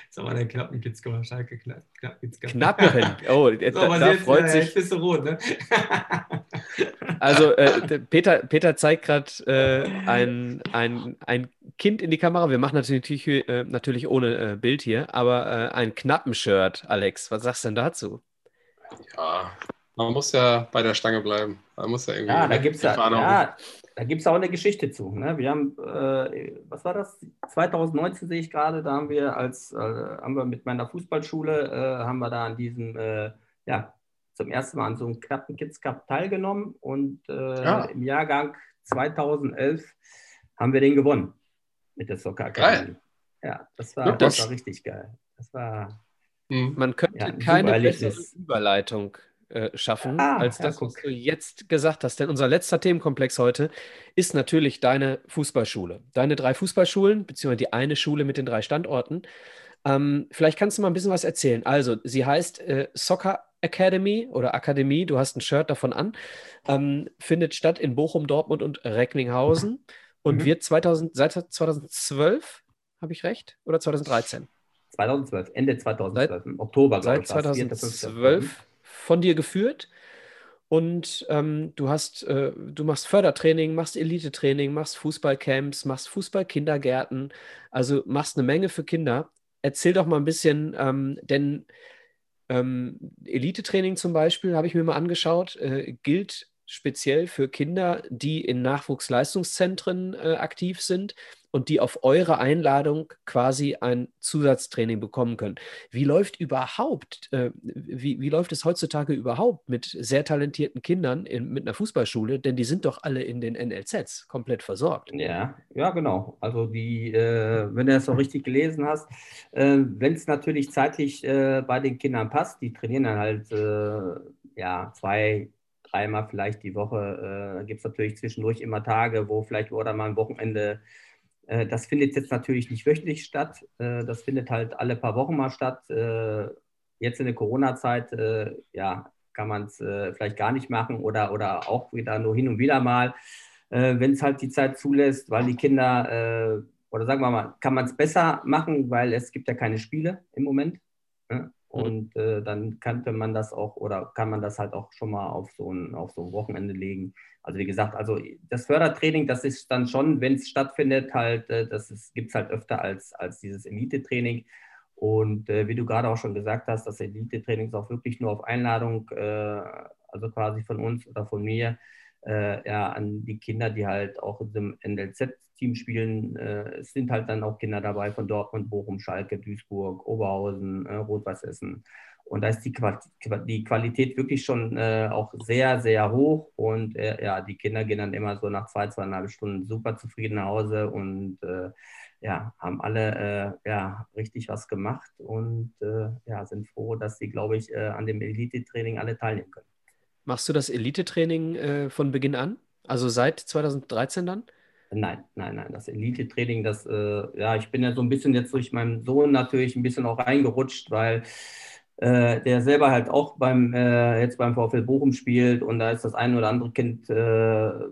Sag mal, der Knappenkitzko, Schalke Knapp, Knappenkitzko. Knapperin. Oh, jetzt, So, da, da jetzt, freut äh, sich. Jetzt bist du rot, ne? Also äh, Peter, Peter zeigt gerade äh, ein, ein, ein Kind in die Kamera. Wir machen natürlich, äh, natürlich ohne äh, Bild hier, aber äh, ein Knappenshirt, Alex. Was sagst du denn dazu? Ja, man muss ja bei der Stange bleiben. Man muss ja irgendwie. Ja, da gibt es ja, da gibt's auch eine Geschichte zu. Ne? Wir haben, äh, was war das? 2019 sehe ich gerade, da haben wir als, äh, haben wir mit meiner Fußballschule, äh, haben wir da an diesem, äh, ja, zum ersten Mal an so einem knappen Kids Cup teilgenommen und äh, Ja. im Jahrgang 2011 haben wir den gewonnen mit der Soccer Academy. Ja, das war, Ja, das war richtig geil. Das war, Mhm. Man könnte Ja, ein keine bessere. Überleitung äh, schaffen, Ah, als ja, das, was guck. du jetzt gesagt hast. Denn unser letzter Themenkomplex heute ist natürlich deine Fußballschule. Deine drei Fußballschulen, beziehungsweise die eine Schule mit den drei Standorten. Ähm, vielleicht kannst du mal ein bisschen was erzählen. Also, sie heißt äh, Soccer Academy oder Akademie, du hast ein Shirt davon an, ähm, findet statt in Bochum, Dortmund und Recklinghausen und Mhm. wird 2000, seit 2012, habe ich recht, oder 2013? 2012, Ende 2012, im Oktober, seit glaube ich. war's, 4., 5.. 2012 von dir geführt. und ähm, du hast, äh, du machst Fördertraining, machst Elite-Training, machst Fußballcamps, machst Fußballkindergärten, also machst eine Menge für Kinder. Erzähl doch mal ein bisschen, ähm, denn ähm, Elite-Training zum Beispiel, habe ich mir mal angeschaut, äh, gilt speziell für Kinder, die in Nachwuchsleistungszentren äh, aktiv sind und die auf eure Einladung quasi ein Zusatztraining bekommen können. Wie läuft überhaupt, äh, wie, wie läuft es heutzutage überhaupt mit sehr talentierten Kindern in, mit einer Fußballschule? Denn die sind doch alle in den NLZs komplett versorgt. Ja, ja, genau. Also die, äh, wenn du das so richtig gelesen hast, äh, wenn es natürlich zeitlich äh, bei den Kindern passt, die trainieren dann halt äh, ja zwei, dreimal vielleicht die Woche. Äh, Gibt es natürlich zwischendurch immer Tage, wo vielleicht oder mal am Wochenende äh, das findet jetzt natürlich nicht wöchentlich statt. Äh, das findet halt alle paar Wochen mal statt. Äh, jetzt in der Corona-Zeit, ja, kann man es vielleicht gar nicht machen oder, oder auch wieder nur hin und wieder mal, wenn es halt die Zeit zulässt, weil die Kinder, oder sagen wir mal, kann man es besser machen, weil es gibt ja keine Spiele im Moment. Ne? Und äh, dann könnte man das auch oder kann man das halt auch schon mal auf so ein, auf so ein Wochenende legen. Also wie gesagt, also das Fördertraining, das ist dann schon, wenn es stattfindet, halt, äh, das gibt es halt öfter als, als dieses Elite-Training. Und äh, wie du gerade auch schon gesagt hast, das Elite-Training ist auch wirklich nur auf Einladung, äh, also quasi von uns oder von mir, äh, ja, an die Kinder, die halt auch in dem NLZ-Team spielen. Äh, es sind halt dann auch Kinder dabei von Dortmund, Bochum, Schalke, Duisburg, Oberhausen, äh, Rot-Weiß Essen. Und da ist die, Qualität wirklich schon äh, auch sehr, sehr hoch. Und äh, ja, die Kinder gehen dann immer so nach zwei, zweieinhalb Stunden super zufrieden nach Hause und äh, ja, haben alle äh, ja, richtig was gemacht und äh, ja, sind froh, dass sie, glaube ich, an dem Elite-Training alle teilnehmen können. Machst du das Elite-Training von Beginn an? Also seit 2013 dann? Nein, nein, nein. Das Elite-Training, das, äh, ja, ich bin ja so ein bisschen jetzt durch meinen Sohn natürlich ein bisschen auch reingerutscht, weil äh, der selber halt auch beim, äh, jetzt beim VfL Bochum spielt und da ist das ein oder andere Kind, äh,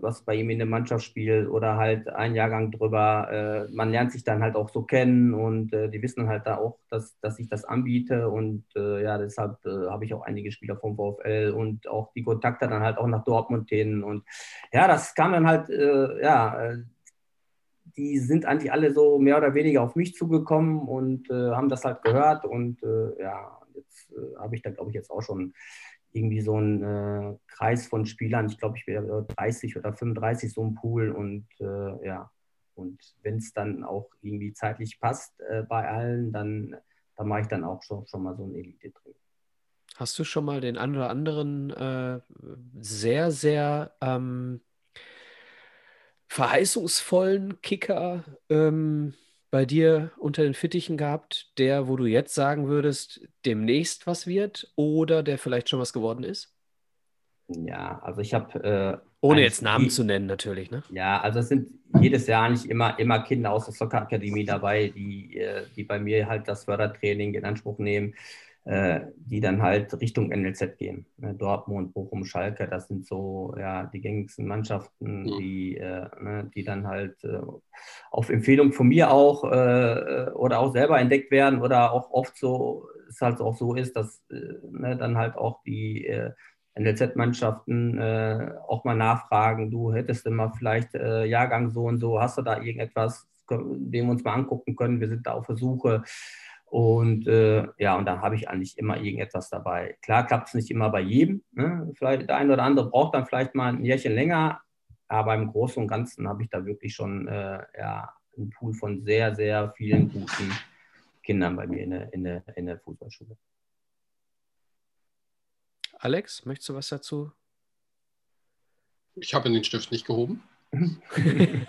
was bei ihm in der Mannschaft spielt oder halt ein Jahrgang drüber. Äh, man lernt sich dann halt auch so kennen und äh, die wissen halt da auch, dass, dass ich das anbiete und ja, deshalb habe ich auch einige Spieler vom VfL und auch die Kontakte dann halt auch nach Dortmund hin und ja, das kam dann halt, ja, die sind eigentlich alle so mehr oder weniger auf mich zugekommen und äh, haben das halt gehört und äh, ja, jetzt äh, habe ich da, glaube ich, jetzt auch schon irgendwie so einen äh, Kreis von Spielern. Ich glaube, ich wäre 30 oder 35 so ein Pool und äh, ja. Und wenn es dann auch irgendwie zeitlich passt äh, bei allen, dann, dann mache ich dann auch schon, schon mal so ein Elite-Training. Hast du schon mal den einen oder anderen äh, sehr, sehr ähm, verheißungsvollen Kicker ähm, bei dir unter den Fittichen gehabt, der, wo du jetzt sagen würdest, demnächst was wird oder der vielleicht schon was geworden ist? Ja, also ich habe. Äh, Ohne jetzt Namen die, zu nennen, natürlich, ne? Ja, also es sind jedes Jahr eigentlich immer, immer Kinder aus der Soccer-Akademie dabei, die, äh, die bei mir halt das Fördertraining in Anspruch nehmen. Äh, die dann halt Richtung NLZ gehen. Ne, Dortmund, Bochum, Schalke, das sind so ja, die gängigsten Mannschaften, mhm. die, äh, ne, die dann halt äh, auf Empfehlung von mir auch äh, oder auch selber entdeckt werden oder auch oft so, es halt auch so ist, dass äh, ne, dann halt auch die äh, NLZ-Mannschaften auch mal nachfragen, du hättest immer vielleicht Jahrgang so und so, hast du da irgendetwas, den wir uns mal angucken können, wir sind da auf der Suche. Und äh, ja, und dann habe ich eigentlich immer irgendetwas dabei. Klar klappt es nicht immer bei jedem. Ne? Vielleicht der eine oder andere braucht dann vielleicht mal ein Jährchen länger, aber im Großen und Ganzen habe ich da wirklich schon äh, ja, einen Pool von sehr, sehr vielen guten Kindern bei mir in der, in der, in der Fußballschule. Alex, möchtest du was dazu? Ich habe den Stift nicht gehoben.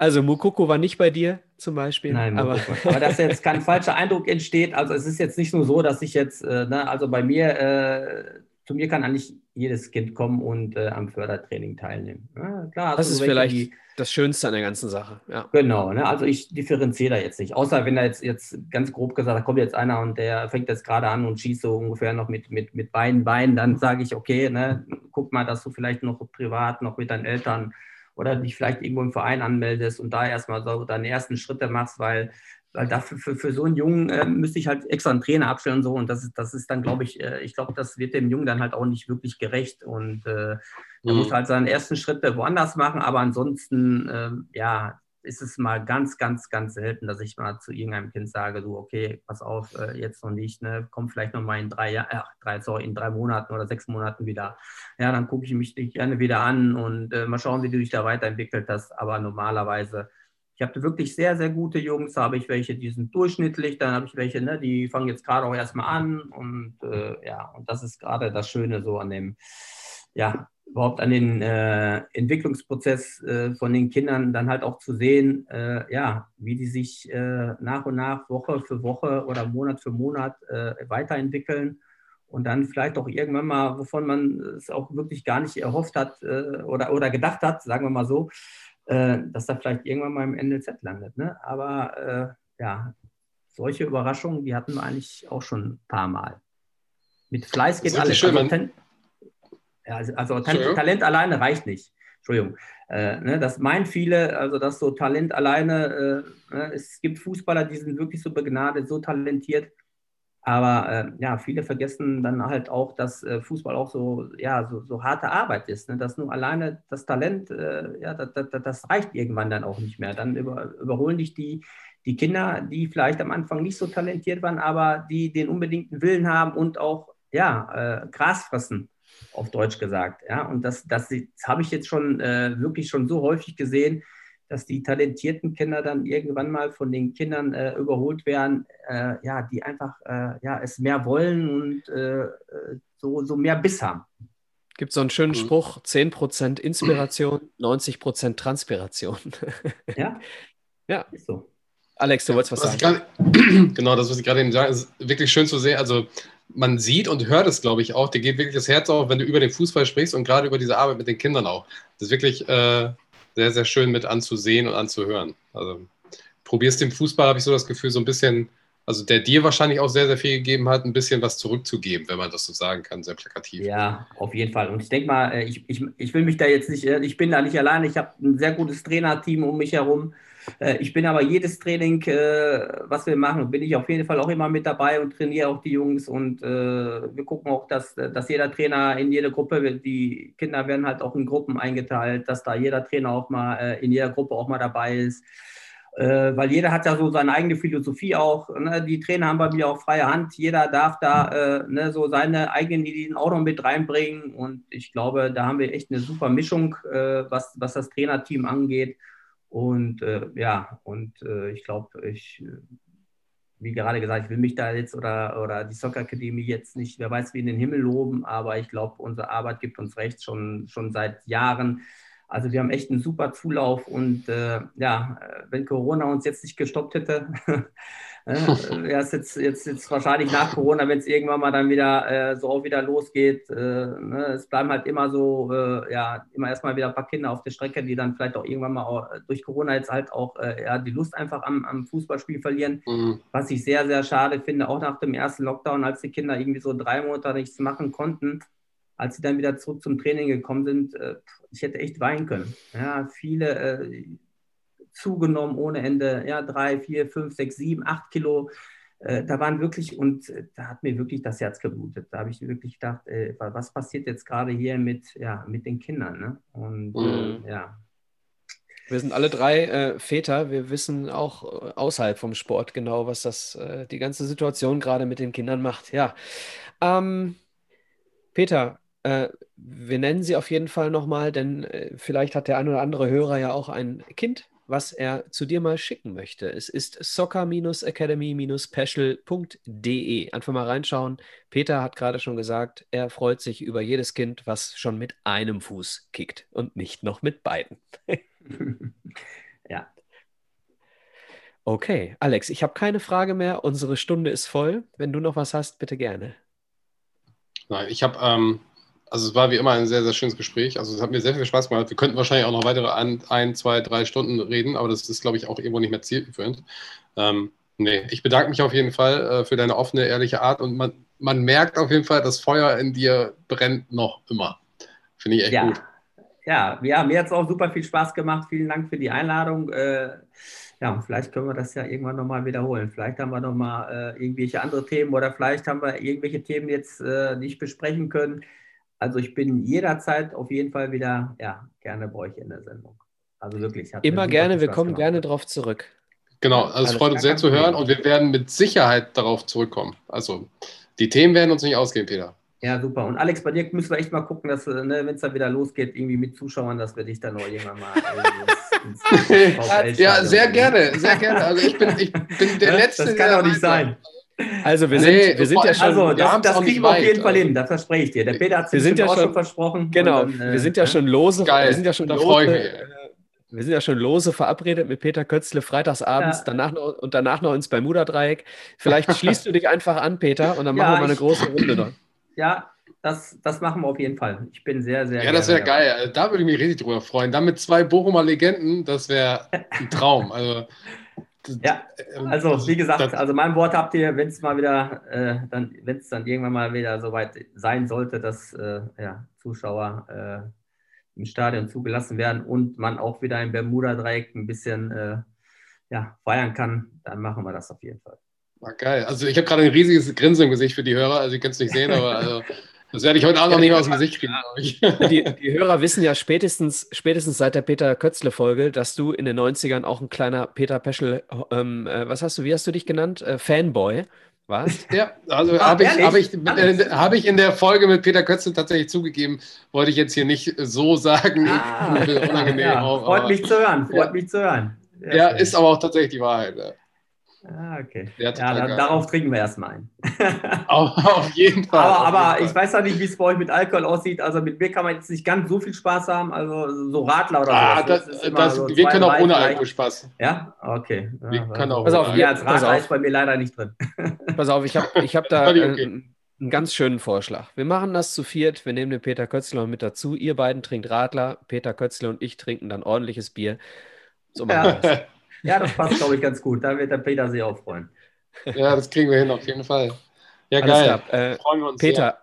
Also Mukoko war nicht bei dir zum Beispiel. Nein, aber, aber dass jetzt kein falscher Eindruck entsteht. Also es ist jetzt nicht nur so, dass ich jetzt, äh, ne, also bei mir, äh, zu mir kann eigentlich jedes Kind kommen und äh, am Fördertraining teilnehmen. Ja, klar, das ist vielleicht die, das Schönste an der ganzen Sache. Ja. Genau, ne, also ich differenziere da jetzt nicht. Außer wenn da jetzt, jetzt ganz grob gesagt, da kommt jetzt einer und der fängt jetzt gerade an und schießt so ungefähr noch mit, mit, mit beiden Beinen, dann sage ich, okay, ne, guck mal, dass du vielleicht noch privat, noch mit deinen Eltern oder dich vielleicht irgendwo im Verein anmeldest und da erstmal so deine ersten Schritte machst, weil weil dafür für, für so einen Jungen äh, müsste ich halt extra einen Trainer abstellen und so. Und das ist, das ist dann, glaube ich, äh, ich glaube, das wird dem Jungen dann halt auch nicht wirklich gerecht. Und äh, er Mhm. muss halt seinen ersten Schritt woanders machen. Aber ansonsten, ähm, ja, ist es mal ganz, ganz, ganz selten, dass ich mal zu irgendeinem Kind sage, du, okay, pass auf, äh, jetzt noch nicht, ne, komm vielleicht noch mal in drei Jahren, drei, sorry, in drei Monaten oder sechs Monaten wieder. Ja, dann gucke ich mich dich gerne wieder an und äh, mal schauen, wie du dich da weiterentwickelt hast. Aber normalerweise, ich habe wirklich sehr, sehr gute Jungs, habe ich welche, die sind durchschnittlich, dann habe ich welche, ne, die fangen jetzt gerade auch erstmal an und äh, ja, und das ist gerade das Schöne so an dem, ja, überhaupt an den äh, Entwicklungsprozess äh, von den Kindern dann halt auch zu sehen, äh, ja, wie die sich äh, nach und nach Woche für Woche oder Monat für Monat äh, weiterentwickeln und dann vielleicht auch irgendwann mal, wovon man es auch wirklich gar nicht erhofft hat äh, oder, oder gedacht hat, sagen wir mal so, dass er vielleicht irgendwann mal im NLZ landet. Ne? Aber ja, solche Überraschungen, die hatten wir eigentlich auch schon ein paar Mal. Mit Fleiß geht alles. schön, also, also, also Talent, Entschuldigung? Talent alleine reicht nicht. Entschuldigung. Äh, ne, das meinen viele, also dass so Talent alleine, äh, ne, es gibt Fußballer, die sind wirklich so begnadet, so talentiert. Aber äh, ja, viele vergessen dann halt auch, dass äh, Fußball auch so, ja, so, so harte Arbeit ist. Ne? Dass nur alleine das Talent, äh, ja, das, das, das reicht irgendwann dann auch nicht mehr. Dann über, überholen dich die, die Kinder, die vielleicht am Anfang nicht so talentiert waren, aber die den unbedingten Willen haben und auch ja, äh, Gras fressen, auf Deutsch gesagt. Ja? Und das, das, das habe ich jetzt schon äh, wirklich schon so häufig gesehen, dass die talentierten Kinder dann irgendwann mal von den Kindern äh, überholt werden, äh, ja, die einfach äh, ja, es mehr wollen und äh, so, so mehr Biss haben. Gibt so einen schönen Mhm. Spruch: 10% Inspiration, 90% Transpiration. Ja, Ja. ist so. Alex, du wolltest was Was sagen. gerade, genau, das, was ich gerade eben sage, ist wirklich schön zu sehen. Also, man sieht und hört es, glaube ich, auch. Dir geht wirklich das Herz auf, wenn du über den Fußball sprichst und gerade über diese Arbeit mit den Kindern auch. Das ist wirklich äh, sehr, sehr schön mit anzusehen und anzuhören. Also, probierst dem Fußball, habe ich so das Gefühl, so ein bisschen, also der dir wahrscheinlich auch sehr, sehr viel gegeben hat, ein bisschen was zurückzugeben, wenn man das so sagen kann, sehr plakativ. Ja, auf jeden Fall. Und ich denke mal, äh, ich, ich, ich will mich da jetzt nicht, äh, ich bin da nicht alleine. Ich habe ein sehr gutes Trainerteam um mich herum. Äh, Ich bin aber jedes Training, was wir machen, bin ich auf jeden Fall auch immer mit dabei und trainiere auch die Jungs. Und wir gucken auch, dass, dass jeder Trainer in jede Gruppe, die Kinder werden halt auch in Gruppen eingeteilt, dass da jeder Trainer auch mal in jeder Gruppe auch mal dabei ist. Äh, weil jeder hat ja so seine eigene Philosophie auch. Ne? Die Trainer haben bei mir auch freie Hand. Jeder darf da äh, ne, so seine eigenen Ideen auch noch mit reinbringen. Und ich glaube, da haben wir echt eine super Mischung, äh, was, was das Trainerteam angeht. Und äh, ja, und äh, ich glaube, ich, wie gerade gesagt, ich will mich da jetzt oder, oder die Soccer Academy jetzt nicht, wer weiß, wie in den Himmel loben, aber ich glaube, unsere Arbeit gibt uns recht schon, schon seit Jahren. Also wir haben echt einen super Zulauf und äh, ja, äh, wenn Corona uns jetzt nicht gestoppt hätte, äh, wäre es jetzt, jetzt, jetzt wahrscheinlich nach Corona, wenn es irgendwann mal dann wieder äh, so auch wieder losgeht. Äh, ne? Es bleiben halt immer so, äh, ja, immer erstmal wieder ein paar Kinder auf der Strecke, die dann vielleicht auch irgendwann mal auch, durch Corona jetzt halt auch ja, die Lust einfach am, am Fußballspiel verlieren. Mhm. Was ich sehr, sehr schade finde, auch nach dem ersten Lockdown, als die Kinder irgendwie so drei Monate nichts machen konnten, als sie dann wieder zurück zum Training gekommen sind, äh, ich hätte echt weinen können. Ja, viele äh, zugenommen ohne Ende, ja, drei, vier, fünf, sechs, sieben, acht Kilo. Äh, da waren wirklich, und äh, da hat mir wirklich das Herz geblutet. Da habe ich wirklich gedacht, äh, was passiert jetzt gerade hier mit, ja, mit den Kindern? Ne? Und Mhm. äh, ja, Wir sind alle drei äh, Väter. Wir wissen auch außerhalb vom Sport genau, was das äh, die ganze Situation gerade mit den Kindern macht. Ja. Ähm, Peter, äh, wir nennen sie auf jeden Fall nochmal, denn äh, vielleicht hat der ein oder andere Hörer ja auch ein Kind, was er zu dir mal schicken möchte. Es ist soccer-academy-special.de. Einfach mal reinschauen. Peter hat gerade schon gesagt, er freut sich über jedes Kind, was schon mit einem Fuß kickt und nicht noch mit beiden. ja. Okay, Alex, ich habe keine Frage mehr. Unsere Stunde ist voll. Wenn du noch was hast, bitte gerne. Nein, ich habe, ähm, also es war wie immer ein sehr, sehr schönes Gespräch. Also es hat mir sehr viel Spaß gemacht. Wir könnten wahrscheinlich auch noch weitere ein, ein zwei, drei Stunden reden, aber das ist, glaube ich, auch irgendwo nicht mehr zielführend. Ähm, nee, ich bedanke mich auf jeden Fall äh, für deine offene, ehrliche Art und man, man merkt auf jeden Fall, das Feuer in dir brennt noch immer. Finde ich echt ja. gut. Ja, ja, mir hat es auch super viel Spaß gemacht. Vielen Dank für die Einladung. Äh, Ja, und vielleicht können wir das ja irgendwann nochmal wiederholen. Vielleicht haben wir nochmal äh, irgendwelche andere Themen oder vielleicht haben wir irgendwelche Themen jetzt äh, nicht besprechen können. Also ich bin jederzeit auf jeden Fall wieder ja, gerne bei euch in der Sendung. Also wirklich. Immer gerne, wir kommen gemacht. gerne drauf zurück. Genau, also es freut uns sehr zu hören und wir werden mit Sicherheit darauf zurückkommen. Also die Themen werden uns nicht ausgehen, Peter. Ja, super. Und Alex, bei dir müssen wir echt mal gucken, dass, ne, wenn es dann wieder losgeht, irgendwie mit Zuschauern, dass wir dich dann noch irgendwann mal ins, ins Ja, sehr gerne, sehr gerne. Also ich bin, ich bin der Letzte. Das kann doch nicht sein. Also wir sind, nee, wir sind ja schon. Also das, das kriegen wir auf jeden Fall hin, das verspreche ich dir. Der Peter hat es wir sind ja auch schon versprochen. Genau, dann, äh, wir sind ja schon lose. Geil, wir sind ja schon da lose, wir sind ja schon lose verabredet mit Peter Kötzle freitagsabends ja. danach noch, und danach noch ins Bermuda-Dreieck. Vielleicht schließt du dich einfach an, Peter, und dann ja, machen wir mal eine große Runde noch. Ja, das, das machen wir auf jeden Fall. Ich bin sehr, sehr. Ja, das wäre geil. Also, da würde ich mich richtig drüber freuen. Dann mit zwei Bochumer Legenden, das wäre ein Traum. Also, ja, ähm, also wie gesagt, also mein Wort habt ihr, wenn es mal wieder, äh, dann, wenn es dann irgendwann mal wieder soweit sein sollte, dass äh, ja, Zuschauer äh, im Stadion zugelassen werden und man auch wieder im Bermuda-Dreieck ein bisschen äh, ja, feiern kann, dann machen wir das auf jeden Fall. War geil. Also ich habe gerade ein riesiges Grinsen im Gesicht für die Hörer, also ihr könnt es nicht sehen, aber also, das werde ich heute Abend noch nicht aus dem Gesicht kriegen. Die, die, Hörer wissen ja spätestens, spätestens seit der Peter Kötzle-Folge, dass du in den 90ern auch ein kleiner Peter Peschel, ähm, äh, was hast du, wie hast du dich genannt? Äh, Fanboy was? Ja, also ah, habe ich, hab ich, äh, hab ich in der Folge mit Peter Kötzle tatsächlich zugegeben, wollte ich jetzt hier nicht so sagen. Ah, unangenehm ja, auch, freut mich zu hören, freut ja. mich zu hören. Sehr ja, schön. ist aber auch tatsächlich die Wahrheit. Ja. Ah, okay. Ja, dann, darauf trinken wir erstmal ein. auf, auf, jeden Fall. Aber, aber Fall. ich weiß auch nicht, wie es bei euch mit Alkohol aussieht. Also mit mir kann man jetzt nicht ganz so viel Spaß haben. Also so Radler oder ah, so. Das, das, das so wir können auch ohne Alkohol Spaß. Ja, okay. Wir ja, können auch pass auf, ja, als Radler ist bei mir leider nicht drin. pass auf, ich habe ich hab da okay. einen, einen ganz schönen Vorschlag. Wir machen das zu viert. Wir nehmen den Peter Kötzler mit dazu. Ihr beiden trinkt Radler, Peter Kötzler und ich trinken dann ordentliches Bier. So machen wir das. Ja, das passt, glaube ich, ganz gut. Da wird der Peter sich auch freuen. Ja, das kriegen wir hin, auf jeden Fall. Ja, Alles geil. Äh, Freuen wir uns Peter, sehr.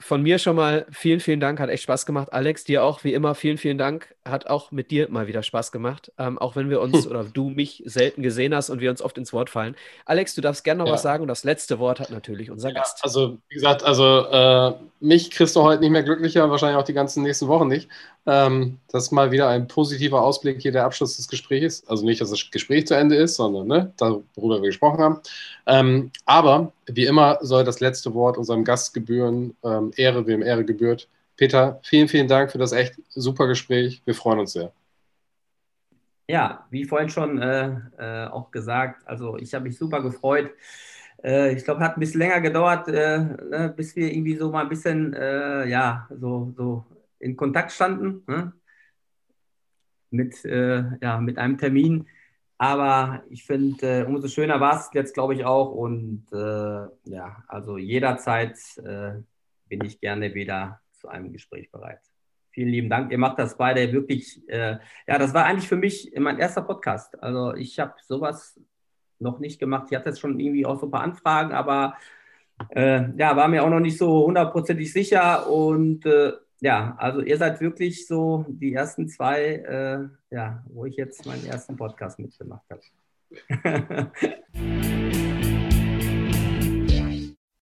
von mir schon mal vielen, vielen Dank. Hat echt Spaß gemacht. Alex, dir auch wie immer vielen, vielen Dank. Hat auch mit dir mal wieder Spaß gemacht. Ähm, auch wenn wir uns oder du mich selten gesehen hast und wir uns oft ins Wort fallen. Alex, du darfst gerne noch ja. was sagen und das letzte Wort hat natürlich unser ja, Gast. Also, wie gesagt, also äh, mich kriegst du heute nicht mehr glücklicher, wahrscheinlich auch die ganzen nächsten Wochen nicht. Ähm, das ist mal wieder ein positiver Ausblick hier, der Abschluss des Gesprächs. Also nicht, dass das Gespräch zu Ende ist, sondern ne, worüber wir gesprochen haben. Ähm, aber wie immer soll das letzte Wort unserem Gast gebühren. Ähm, Ehre, wem Ehre gebührt. Peter, vielen, vielen Dank für das echt super Gespräch. Wir freuen uns sehr. Ja, wie vorhin schon äh, äh, auch gesagt, also ich habe mich super gefreut. Äh, ich glaube, hat ein bisschen länger gedauert, äh, ne, bis wir irgendwie so mal ein bisschen, äh, ja, so, so in Kontakt standen ne? mit, äh, ja, mit einem Termin. Aber ich finde, äh, umso schöner war es jetzt, glaube ich, auch. Und äh, ja, also jederzeit äh, bin ich gerne wieder zu einem Gespräch bereit. Vielen lieben Dank. Ihr macht das beide wirklich. Äh, ja, das war eigentlich für mich mein erster Podcast. Also ich habe sowas noch nicht gemacht. Ich hatte jetzt schon irgendwie auch so ein paar Anfragen, aber äh, ja, war mir auch noch nicht so hundertprozentig sicher. Und ja, also ihr seid wirklich so die ersten zwei, äh, ja, wo ich jetzt meinen ersten Podcast mitgemacht habe.